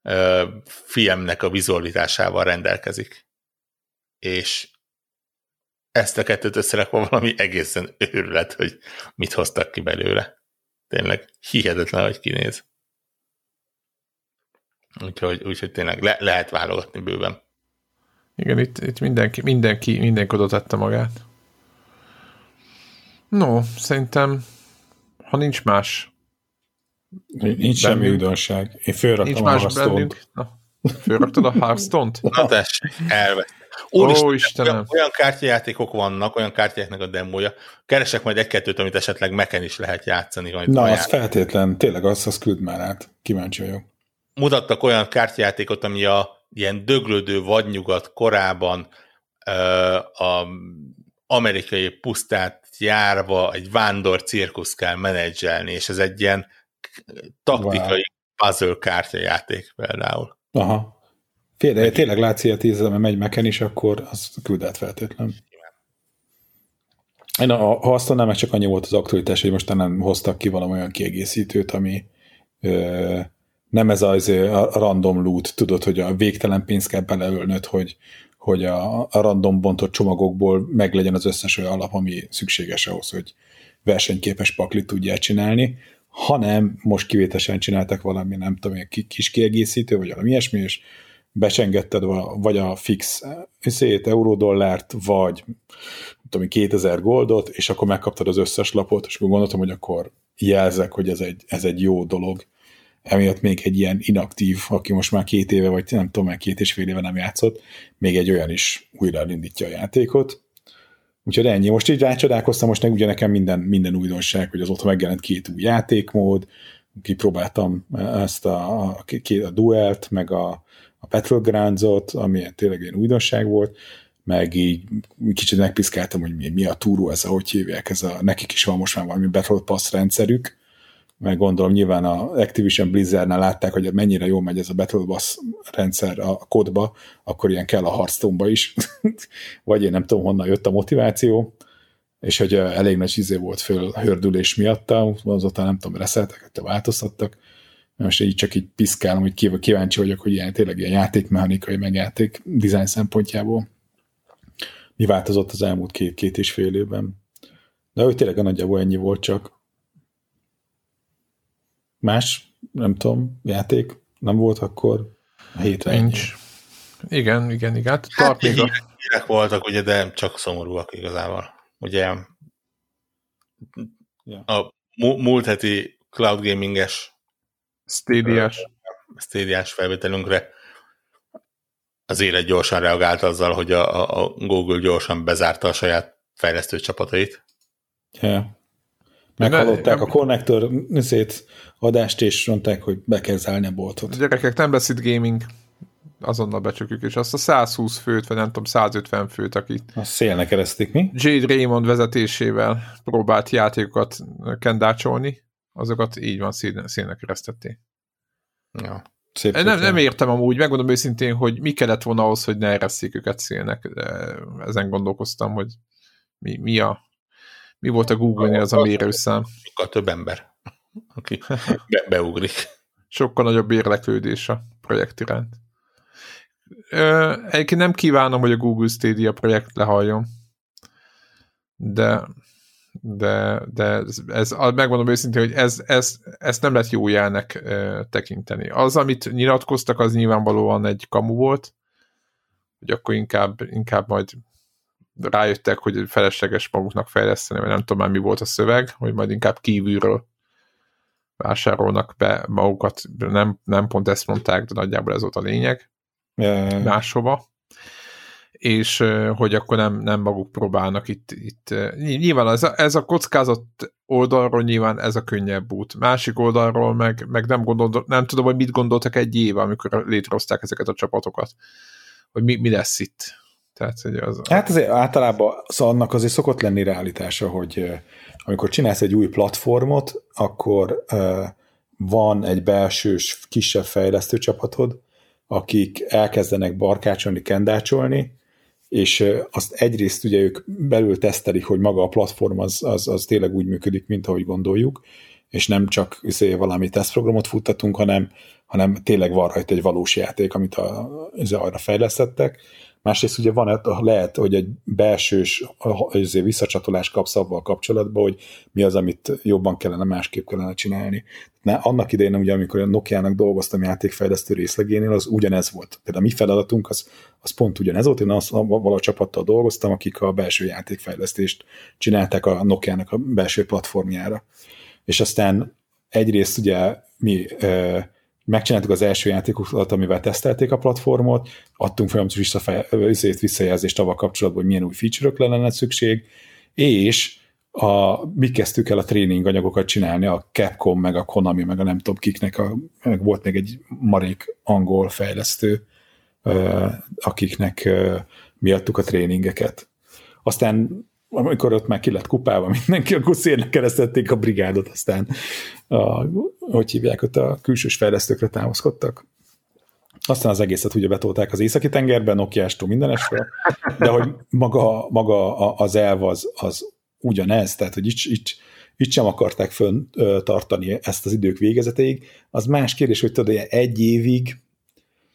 ö, filmnek a vizualitásával rendelkezik. És ezt a kettőt összerakva valami egészen őrület, hogy mit hoztak ki belőle. Tényleg hihetetlen, hogy kinéz. Úgyhogy, úgyhogy tényleg le, lehet válogatni bőven. Igen, itt, itt mindenki, mindenki, mindenki oda tette magát. No, szerintem, ha nincs más. Nincs bennünk, semmi újdonság. Én fölraktam nincs a más bennünk. Na, fölraktad a Hearthstone-t? Na tessék, elvett. Úristen, Ó, Istenem. Olyan, olyan kártyajátékok vannak, olyan kártyáknak a demója. Keresek majd egy-kettőt, amit esetleg meken is lehet játszani. Na, az játszani. feltétlen, tényleg az, az küld már át. Kíváncsi vagyok. Mutattak olyan kártyajátékot, ami a ilyen döglődő vadnyugat korában a amerikai pusztát járva egy vándor cirkusz kell menedzselni, és ez egy ilyen taktikai wow. puzzle kártyajáték például. Aha. Fél, tényleg látsz ilyet ízzel, mert megy meken is, akkor az küldett feltétlen. Én a, ha azt mondanám, meg csak annyi volt az aktualitás, hogy most nem hoztak ki valami olyan kiegészítőt, ami ö, nem ez az a random loot, tudod, hogy a végtelen pénzt kell beleölnöd, hogy, hogy a, a random bontott csomagokból meglegyen az összes olyan alap, ami szükséges ahhoz, hogy versenyképes paklit tudják csinálni, hanem most kivétesen csináltak valami, nem tudom, egy kis kiegészítő, vagy valami ilyesmi, és becsengetted vagy a fix szét, eurodollárt, vagy tudom, 2000 goldot, és akkor megkaptad az összes lapot, és akkor gondoltam, hogy akkor jelzek, hogy ez egy, ez egy jó dolog. Emiatt még egy ilyen inaktív, aki most már két éve, vagy nem tudom, már két és fél éve nem játszott, még egy olyan is újra elindítja a játékot. Úgyhogy ennyi. Most így rácsodálkoztam, most ugye nekem minden, minden újdonság, hogy azóta megjelent két új játékmód, kipróbáltam ezt a, a, a duelt, meg a, a Battlegrounds-ot, ami tényleg egy újdonság volt, meg így kicsit megpiszkáltam, hogy mi, mi a túró, ez a, hogy hívják, ez a, nekik is van most már valami Battle Pass rendszerük, meg gondolom nyilván a Activision Blizzardnál látták, hogy mennyire jól megy ez a Battle Pass rendszer a kodba, akkor ilyen kell a Hearthstone-ba is, vagy én nem tudom, honnan jött a motiváció, és hogy elég nagy izé volt föl hördülés miatta, azóta nem tudom, reszeltek, változtattak, most így csak így piszkálom, hogy kíváncsi vagyok, hogy ilyen, tényleg ilyen játékmechanikai, meg játék design szempontjából mi változott az elmúlt két, két és fél évben. De hogy tényleg nagyjából ennyi volt csak. Más, nem tudom, játék nem volt akkor a hétre Nincs. Igen, igen, igen. Hát, hát még a... hírek voltak, ugye, de csak szomorúak igazából. Ugye ja. a múlt heti cloud gaminges Stadia-s. Stadia-s felvételünkre az élet gyorsan reagált azzal, hogy a, a Google gyorsan bezárta a saját fejlesztő csapatait. Yeah. Meghallották a konnektor adást, és mondták, hogy be kell zárni a boltot. A gyerekek, nem lesz itt gaming. Azonnal becsukjuk, és azt a 120 főt, vagy nem tudom, 150 főt, akit... A szélnek keresztik mi? Jade Raymond vezetésével próbált játékokat kendácsolni, azokat így van szélnek keresztették. Ja. Szép nem, nem értem amúgy, megmondom őszintén, hogy mi kellett volna ahhoz, hogy ne eresszék őket szélnek. Ezen gondolkoztam, hogy mi, mi, a, mi volt a Google-nél az a mérőszám. Sokkal több ember, aki be, beugrik. Sokkal nagyobb érleklődés a projekt iránt. Egyébként nem kívánom, hogy a Google Stadia projekt lehaljon, de de, de ez, megmondom őszintén, hogy ez, ez, ezt nem lehet jó jelnek e, tekinteni. Az, amit nyilatkoztak, az nyilvánvalóan egy kamu volt, hogy akkor inkább, inkább majd rájöttek, hogy felesleges maguknak fejleszteni, vagy nem tudom már mi volt a szöveg, hogy majd inkább kívülről vásárolnak be magukat, nem, nem pont ezt mondták, de nagyjából ez volt a lényeg. Yeah. Máshova és hogy akkor nem, nem maguk próbálnak itt, itt nyilván ez a, ez a kockázat oldalról nyilván ez a könnyebb út. Másik oldalról meg, meg nem, gondolt, nem tudom, hogy mit gondoltak egy éve, amikor létrehozták ezeket a csapatokat, hogy mi, mi lesz itt. Tehát, hogy az, hát azért általában szóval annak azért szokott lenni realitása, hogy amikor csinálsz egy új platformot, akkor van egy belsős, kisebb fejlesztő csapatod, akik elkezdenek barkácsolni, kendácsolni, és azt egyrészt ugye ők belül tesztelik, hogy maga a platform az, az, az tényleg úgy működik, mint ahogy gondoljuk, és nem csak izé, valami tesztprogramot futtatunk, hanem, hanem tényleg van rajta egy valós játék, amit a, izé, arra fejlesztettek, Másrészt ugye van, lehet, hogy egy belsős visszacsatolás kapsz avval kapcsolatban, hogy mi az, amit jobban kellene, másképp kellene csinálni. Na, annak idején, ugye, amikor a Nokia-nak dolgoztam játékfejlesztő részlegénél, az ugyanez volt. Például a mi feladatunk az, az pont ugyanez volt. Én az, a csapattal dolgoztam, akik a belső játékfejlesztést csinálták a Nokia-nak a belső platformjára. És aztán egyrészt ugye mi megcsináltuk az első játékokat, amivel tesztelték a platformot, adtunk folyamatos visszafej, visszajelzést avval kapcsolatban, hogy milyen új feature-ök lenne szükség, és a, mi kezdtük el a tréning anyagokat csinálni, a Capcom, meg a Konami, meg a nem tudom kiknek, a, meg volt még egy marék angol fejlesztő, akiknek miattuk a tréningeket. Aztán amikor ott már ki lett kupálva mindenki, akkor szélnek keresztették a brigádot, aztán a, hogy hívják, ott a külsős fejlesztőkre támaszkodtak. Aztán az egészet ugye betolták az északi tengerben, Nokiástól mindenesre, de hogy maga, maga az elv az, az ugyanez, tehát hogy itt, itt, itt sem akarták fönn tartani ezt az idők végezetéig. Az más kérdés, hogy tudod, egy évig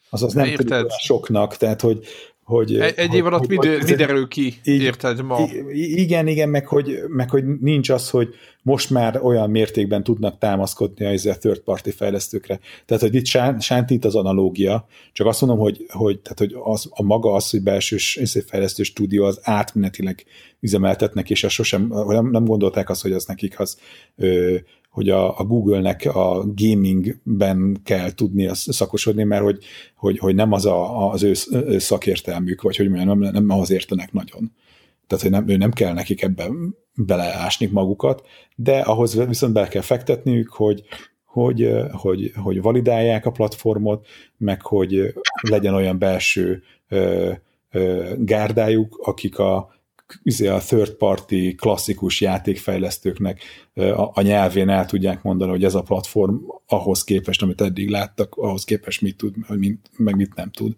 az az nem soknak, tehát hogy, hogy... Egy, egy év alatt mi, mi derül ki, így, érted ma? Igen, igen, meg hogy, meg hogy nincs az, hogy most már olyan mértékben tudnak támaszkodni a third party fejlesztőkre. Tehát, hogy itt sántít az analógia, csak azt mondom, hogy, hogy, tehát, hogy az, a maga az, hogy belsős fejlesztő stúdió az átmenetileg üzemeltetnek, és sosem, nem, nem gondolták azt, hogy az nekik az ö, hogy a, a Google-nek a gamingben kell tudni szakosodni, mert hogy, hogy, hogy nem az a, az ő, ő szakértelmük, vagy hogy mondjam, nem, nem ahhoz értenek nagyon. Tehát, hogy nem, ő nem kell nekik ebben beleásni magukat, de ahhoz viszont bele kell fektetniük, hogy, hogy, hogy, hogy validálják a platformot, meg hogy legyen olyan belső ö, ö, gárdájuk, akik a, a third party klasszikus játékfejlesztőknek a, nyelvén el tudják mondani, hogy ez a platform ahhoz képest, amit eddig láttak, ahhoz képest mit tud, meg mit nem tud.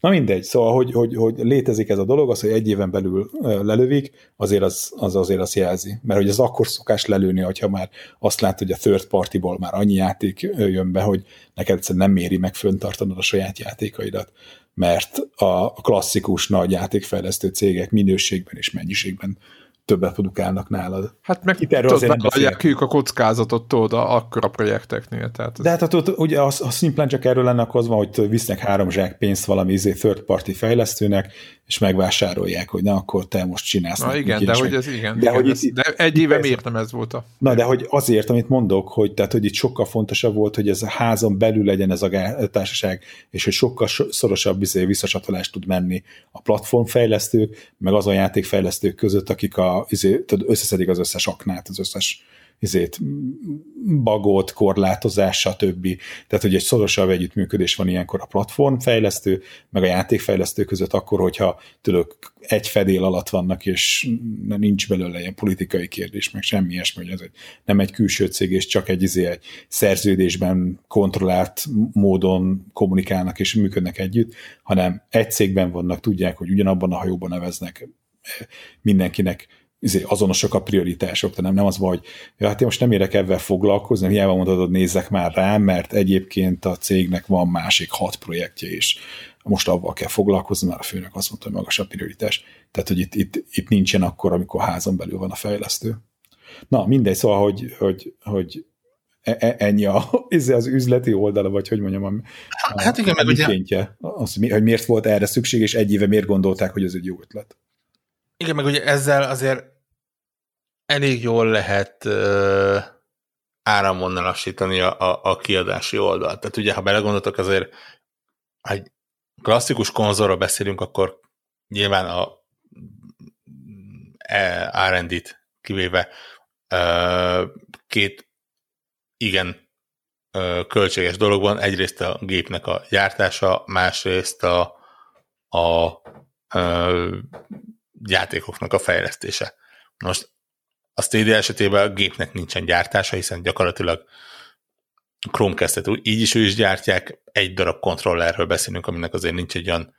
Na mindegy, szóval, hogy, hogy, hogy létezik ez a dolog, az, hogy egy éven belül lelövik, azért az, az azért azt jelzi. Mert hogy az akkor szokás lelőni, hogyha már azt lát, hogy a third partyból már annyi játék jön be, hogy neked egyszerűen nem méri meg föntartanod a saját játékaidat mert a klasszikus nagy játékfejlesztő cégek minőségben és mennyiségben többet produkálnak nálad. Hát meg Itt erről azért nem a kockázatot tudod akkor a projekteknél. Tehát ez... De hát ott, ugye az, az szimplán csak erről lenne akkor hogy visznek három zsák pénzt valami izé third party fejlesztőnek, és megvásárolják, hogy na, akkor te most csinálsz. Na igen, de hogy ez igen. De, igen, hogy ez, itt, de egy éve ez, miért nem ez volt a... Na, de hogy azért, amit mondok, hogy, tehát, hogy itt sokkal fontosabb volt, hogy ez a házon belül legyen ez a társaság, és hogy sokkal szorosabb izé, visszacsatolást tud menni a platformfejlesztők, meg azon játékfejlesztők között, akik a, izé, összeszedik az összes aknát, az összes izét, bagot, korlátozás, stb. Tehát, hogy egy szorosabb együttműködés van ilyenkor a platformfejlesztő, meg a játékfejlesztő között akkor, hogyha tudok egy fedél alatt vannak, és nincs belőle ilyen politikai kérdés, meg semmi ilyesmi, hogy ez egy, nem egy külső cég, és csak egy, izé, egy szerződésben kontrollált módon kommunikálnak és működnek együtt, hanem egy cégben vannak, tudják, hogy ugyanabban a hajóban neveznek mindenkinek izé, azonosak a prioritások, nem, nem az van, hogy ja, hát én most nem érek ebben foglalkozni, hiába mondod, hogy nézzek már rám, mert egyébként a cégnek van másik hat projektje is. Most avval kell foglalkozni, mert a főnök azt mondta, hogy magas a prioritás. Tehát, hogy itt, itt, itt nincsen akkor, amikor házon belül van a fejlesztő. Na, mindegy, szóval, hogy, hogy, hogy e, e, ennyi a, az üzleti oldala, vagy hogy mondjam, a, hát igen, a meg ugye... az, hogy miért volt erre szükség, és egy éve miért gondolták, hogy ez egy jó ötlet. Igen, meg ugye ezzel azért elég jól lehet uh, áramvonalasítani a, a, a kiadási oldalt. Tehát ugye, ha belegondoltok, azért egy klasszikus konzolra beszélünk, akkor nyilván a e, R&D-t kivéve két igen költséges dologban. Egyrészt a gépnek a gyártása, másrészt a, a uh, játékoknak a fejlesztése. Most a Stadia esetében a gépnek nincsen gyártása, hiszen gyakorlatilag Chromecast-et így is ő is gyártják, egy darab kontrollerről beszélünk, aminek azért nincs egy olyan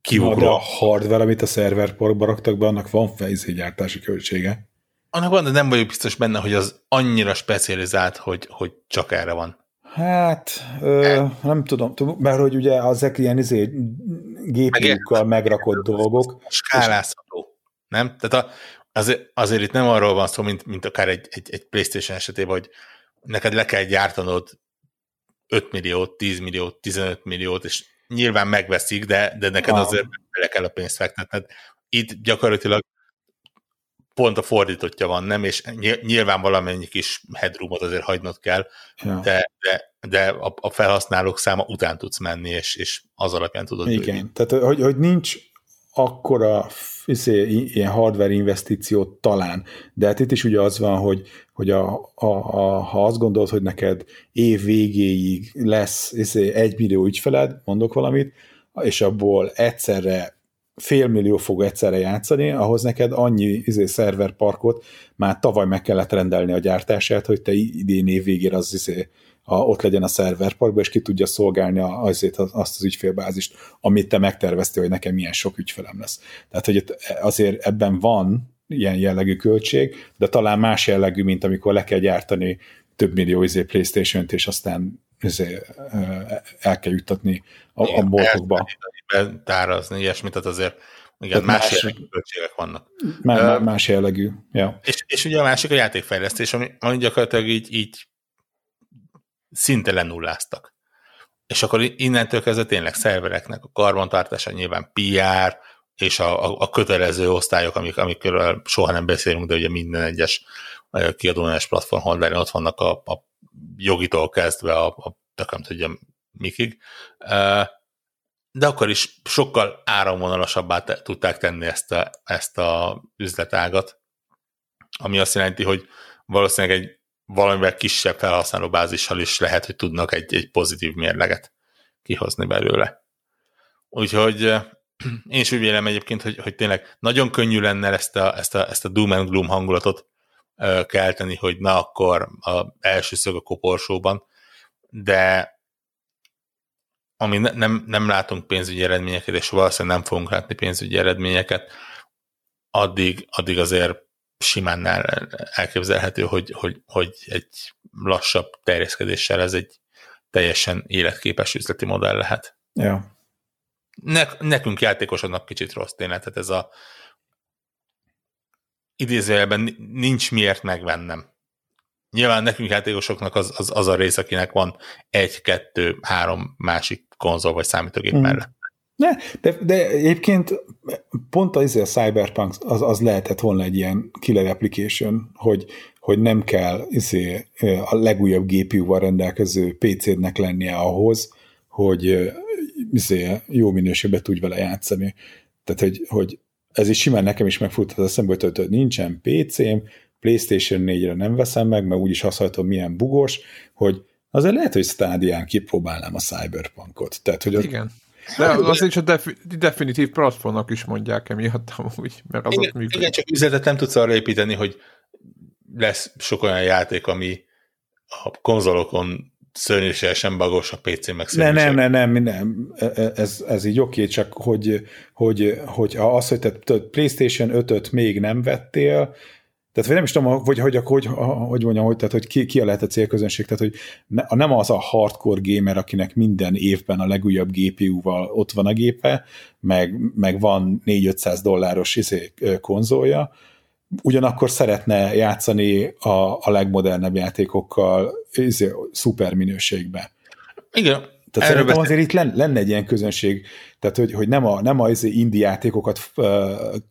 kiugró. de a hardware, amit a szerverparkba raktak be, annak van fejzé gyártási költsége. Annak van, de nem vagyok biztos benne, hogy az annyira specializált, hogy, hogy csak erre van. Hát, ö, nem tudom, mert hogy ugye ezek ilyen izé, gépjukkal megrakott dolgok. Skálázható, nem? Tehát a, azért, azért itt nem arról van szó, mint, mint akár egy, egy, egy PlayStation esetében, hogy neked le kell gyártanod 5 milliót, 10 milliót, 15 milliót, és nyilván megveszik, de, de neked ah. azért le kell a pénzt fektetned. Itt gyakorlatilag pont a fordítottja van, nem? És nyilván valamennyi kis headroomot azért hagynod kell, ja. de, de, de a, a felhasználók száma után tudsz menni, és, és az alapján tudod Igen, bővíteni. tehát hogy, hogy nincs akkora izé, ilyen hardware investíciót talán, de hát itt is ugye az van, hogy, hogy a, a, a, ha azt gondolod, hogy neked év végéig lesz izé, egy millió ügyfeled, mondok valamit, és abból egyszerre fél millió fog egyszerre játszani, ahhoz neked annyi izé, szerverparkot már tavaly meg kellett rendelni a gyártását, hogy te idén év végére az izé, a, ott legyen a szerverparkban, és ki tudja szolgálni azért azt az ügyfélbázist, amit te megterveztél, hogy nekem milyen sok ügyfelem lesz. Tehát, hogy azért ebben van ilyen jellegű költség, de talán más jellegű, mint amikor le kell gyártani több millió izé Playstation-t, és aztán izé, el kell juttatni a, igen, a boltokba. Tárazni, ilyesmit, tehát azért igen, más, más jellegű költségek vannak. Más, más jellegű, ja. És, és ugye a másik a játékfejlesztés, ami, ami gyakorlatilag így, így szinte lenulláztak. És akkor innentől kezdve tényleg szervereknek a karbantartása nyilván PR, és a, a, a kötelező osztályok, amik, amikről soha nem beszélünk, de ugye minden egyes kiadónás platform honlán ott vannak a, a jogitól kezdve a, a tököm tudja mikig. De akkor is sokkal áramvonalasabbá te, tudták tenni ezt a, ezt a üzletágat, ami azt jelenti, hogy valószínűleg egy valamivel kisebb felhasználó bázissal is lehet, hogy tudnak egy, egy pozitív mérleget kihozni belőle. Úgyhogy én is úgy vélem egyébként, hogy, hogy tényleg nagyon könnyű lenne ezt a, ezt a, ezt a doom and gloom hangulatot kelteni, hogy na akkor a első szög a koporsóban, de ami ne, nem, nem látunk pénzügyi eredményeket, és valószínűleg nem fogunk látni pénzügyi eredményeket, addig, addig azért simán elképzelhető, hogy, hogy, hogy egy lassabb terjeszkedéssel ez egy teljesen életképes üzleti modell lehet. Ja. Ne, nekünk játékosoknak kicsit rossz tényleg, tehát ez a idézőjelben nincs miért megvennem. Nyilván nekünk játékosoknak az, az, az a rész, akinek van egy, kettő, három másik konzol vagy számítógép mm. mellett. Ne, de, de egyébként pont az a Cyberpunk az, az lehetett volna egy ilyen killer application, hogy, hogy nem kell izé, a legújabb GPU-val rendelkező PC-nek lennie ahhoz, hogy izé, jó minőségben tudj vele játszani. Tehát, hogy, hogy ez is simán nekem is megfutott az eszembe, hogy, hogy nincsen PC-m, PlayStation 4-re nem veszem meg, mert úgyis használatom milyen bugos, hogy azért lehet, hogy Stadián kipróbálnám a Cyberpunkot. Tehát, hogy Igen. De az is a defi- definitív platformnak is mondják emiatt amúgy, mert az igen, ott működik. Igen, csak üzletet nem tudsz arra építeni, hogy lesz sok olyan játék, ami a konzolokon szörnyűségesen bagos, a PC meg ne, nem, nem, nem, nem, ez, ez így oké, csak hogy, hogy, hogy az, hogy te PlayStation 5-öt még nem vettél, tehát vagy nem is tudom, hogy, hogy, hogy, hogy mondjam, hogy, tehát, hogy ki, ki a lehet a célközönség, tehát hogy ne, nem az a hardcore gamer, akinek minden évben a legújabb GPU-val ott van a gépe, meg, meg van 4-500 dolláros izé, konzolja, ugyanakkor szeretne játszani a, a legmodernebb játékokkal izé, szuper minőségben. Igen, tehát Erről szerintem azért itt lenne, egy ilyen közönség, tehát hogy, hogy nem a, nem a izé indie játékokat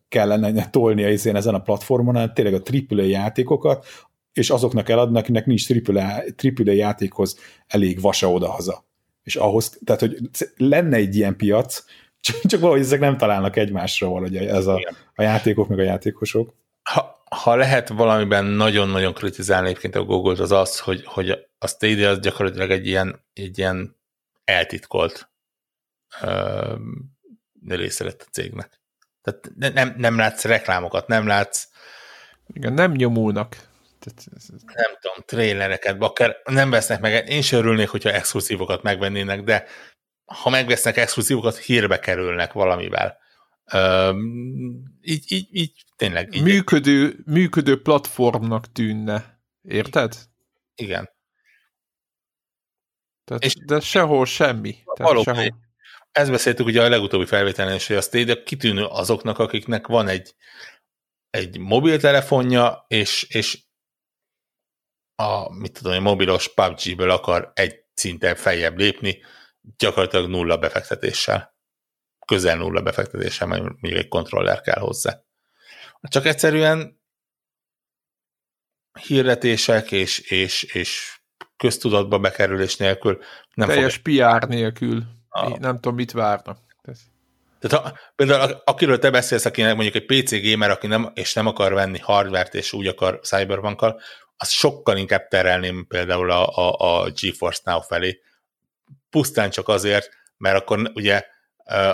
kellene tolni izén ezen a platformon, hanem tényleg a AAA játékokat, és azoknak eladnak, akinek nincs AAA, AAA játékhoz elég vasa odahaza. És ahhoz, tehát hogy lenne egy ilyen piac, csak, csak valahogy ezek nem találnak egymásra valahogy ez a, a játékok meg a játékosok. Ha, ha lehet valamiben nagyon-nagyon kritizálni egyébként a Google-t, az az, hogy, hogy a Stadia az gyakorlatilag egy ilyen, egy ilyen eltitkolt része lett a cégnek. Tehát nem, nem látsz reklámokat, nem látsz... Igen, nem nyomulnak. Nem tudom, trélereket, akár nem vesznek meg, én sem örülnék, hogyha exkluzívokat megvennének, de ha megvesznek exkluzívokat, hírbe kerülnek valamivel. Uh, így, így, így tényleg. Így működő, működő platformnak tűnne. Érted? Igen. Tehát, és de sehol semmi. Valóban. Sehol. Ezt beszéltük ugye a legutóbbi felvételen is, hogy a Stadia kitűnő azoknak, akiknek van egy, egy mobiltelefonja, és, és a, mit tudom, a mobilos PUBG-ből akar egy szinten feljebb lépni, gyakorlatilag nulla befektetéssel. Közel nulla befektetéssel, mert még egy kontroller kell hozzá. Csak egyszerűen hirdetések és, és, és köztudatba bekerülés nélkül nem Teljes fog... PR nélkül. Ah. Nem tudom, mit várnak. Tehát ha, például akiről te beszélsz, akinek mondjuk egy PC gamer, aki nem, és nem akar venni hardware-t, és úgy akar cyberpunk az sokkal inkább terelném például a, a, a GeForce Now felé. Pusztán csak azért, mert akkor ugye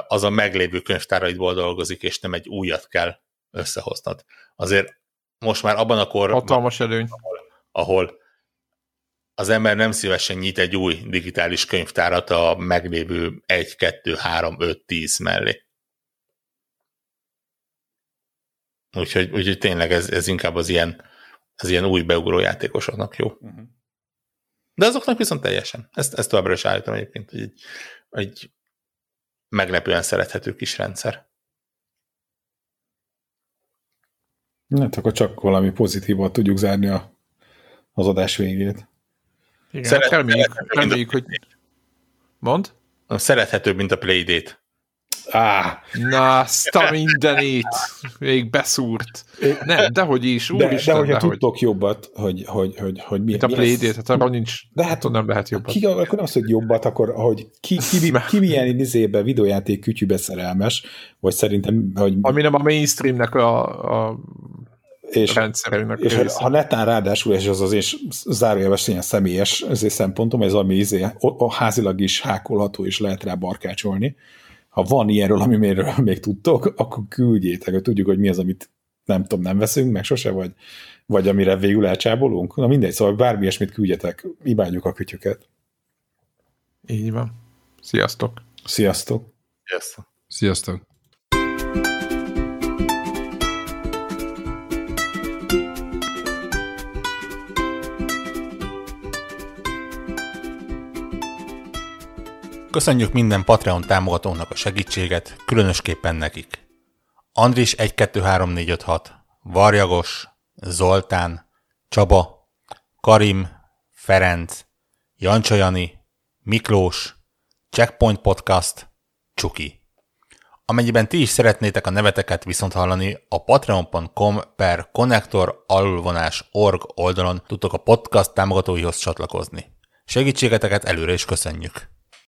az a meglévő könyvtáraidból dolgozik, és nem egy újat kell összehoznod. Azért most már abban a korban, Hatalmas előny. Ahol, ahol az ember nem szívesen nyit egy új digitális könyvtárat a meglévő 1, 2, 3, 5, 10 mellé. Úgyhogy, úgyhogy tényleg ez, ez inkább az ilyen, az ilyen új beugró játékosoknak jó. Uh-huh. De azoknak viszont teljesen. Ezt, ezt továbbra is állítom egyébként, hogy egy, egy meglepően szerethető kis rendszer. Hát akkor csak valami pozitívat tudjuk zárni a, az adás végét. Igen, Szeret, reméljük, reméljük, hogy... Mond? Szerethetőbb, mint a Playdate. Á, na, azt a mindenét még beszúrt. Nem, dehogy is, úristen, de, de hogyha tudtok jobbat, hogy, hogy, hogy, hogy mi, Mint a Playdate, hát arra nincs, de hát nem lehet jobbat. Ki, akkor nem az, hogy jobbat, akkor hogy ki, ki, ki, ki milyen izébe, videójáték kütyűbe szerelmes, vagy szerintem, hogy... Ami nem a mainstreamnek a, a és, rendszerének és része. ha netán ráadásul, és az az én zárójelves ilyen személyes azért szempontom, ez ami izé, a házilag is hákolható, és lehet rá barkácsolni. Ha van ilyenről, amiről még tudtok, akkor küldjétek, hogy tudjuk, hogy mi az, amit nem tudom, nem veszünk meg sose, vagy, vagy amire végül elcsábolunk. Na mindegy, szóval bármi ilyesmit küldjetek, imádjuk a kütyüket. Így van. Sziasztok! Sziasztok! Sziasztok! Sziasztok! Köszönjük minden Patreon támogatónak a segítséget, különösképpen nekik. Andris 123456, Varjagos, Zoltán, Csaba, Karim, Ferenc, Jancsajani, Miklós, Checkpoint Podcast, Csuki. Amennyiben ti is szeretnétek a neveteket viszont hallani, a patreon.com per connector org oldalon tudtok a podcast támogatóihoz csatlakozni. Segítségeteket előre is köszönjük!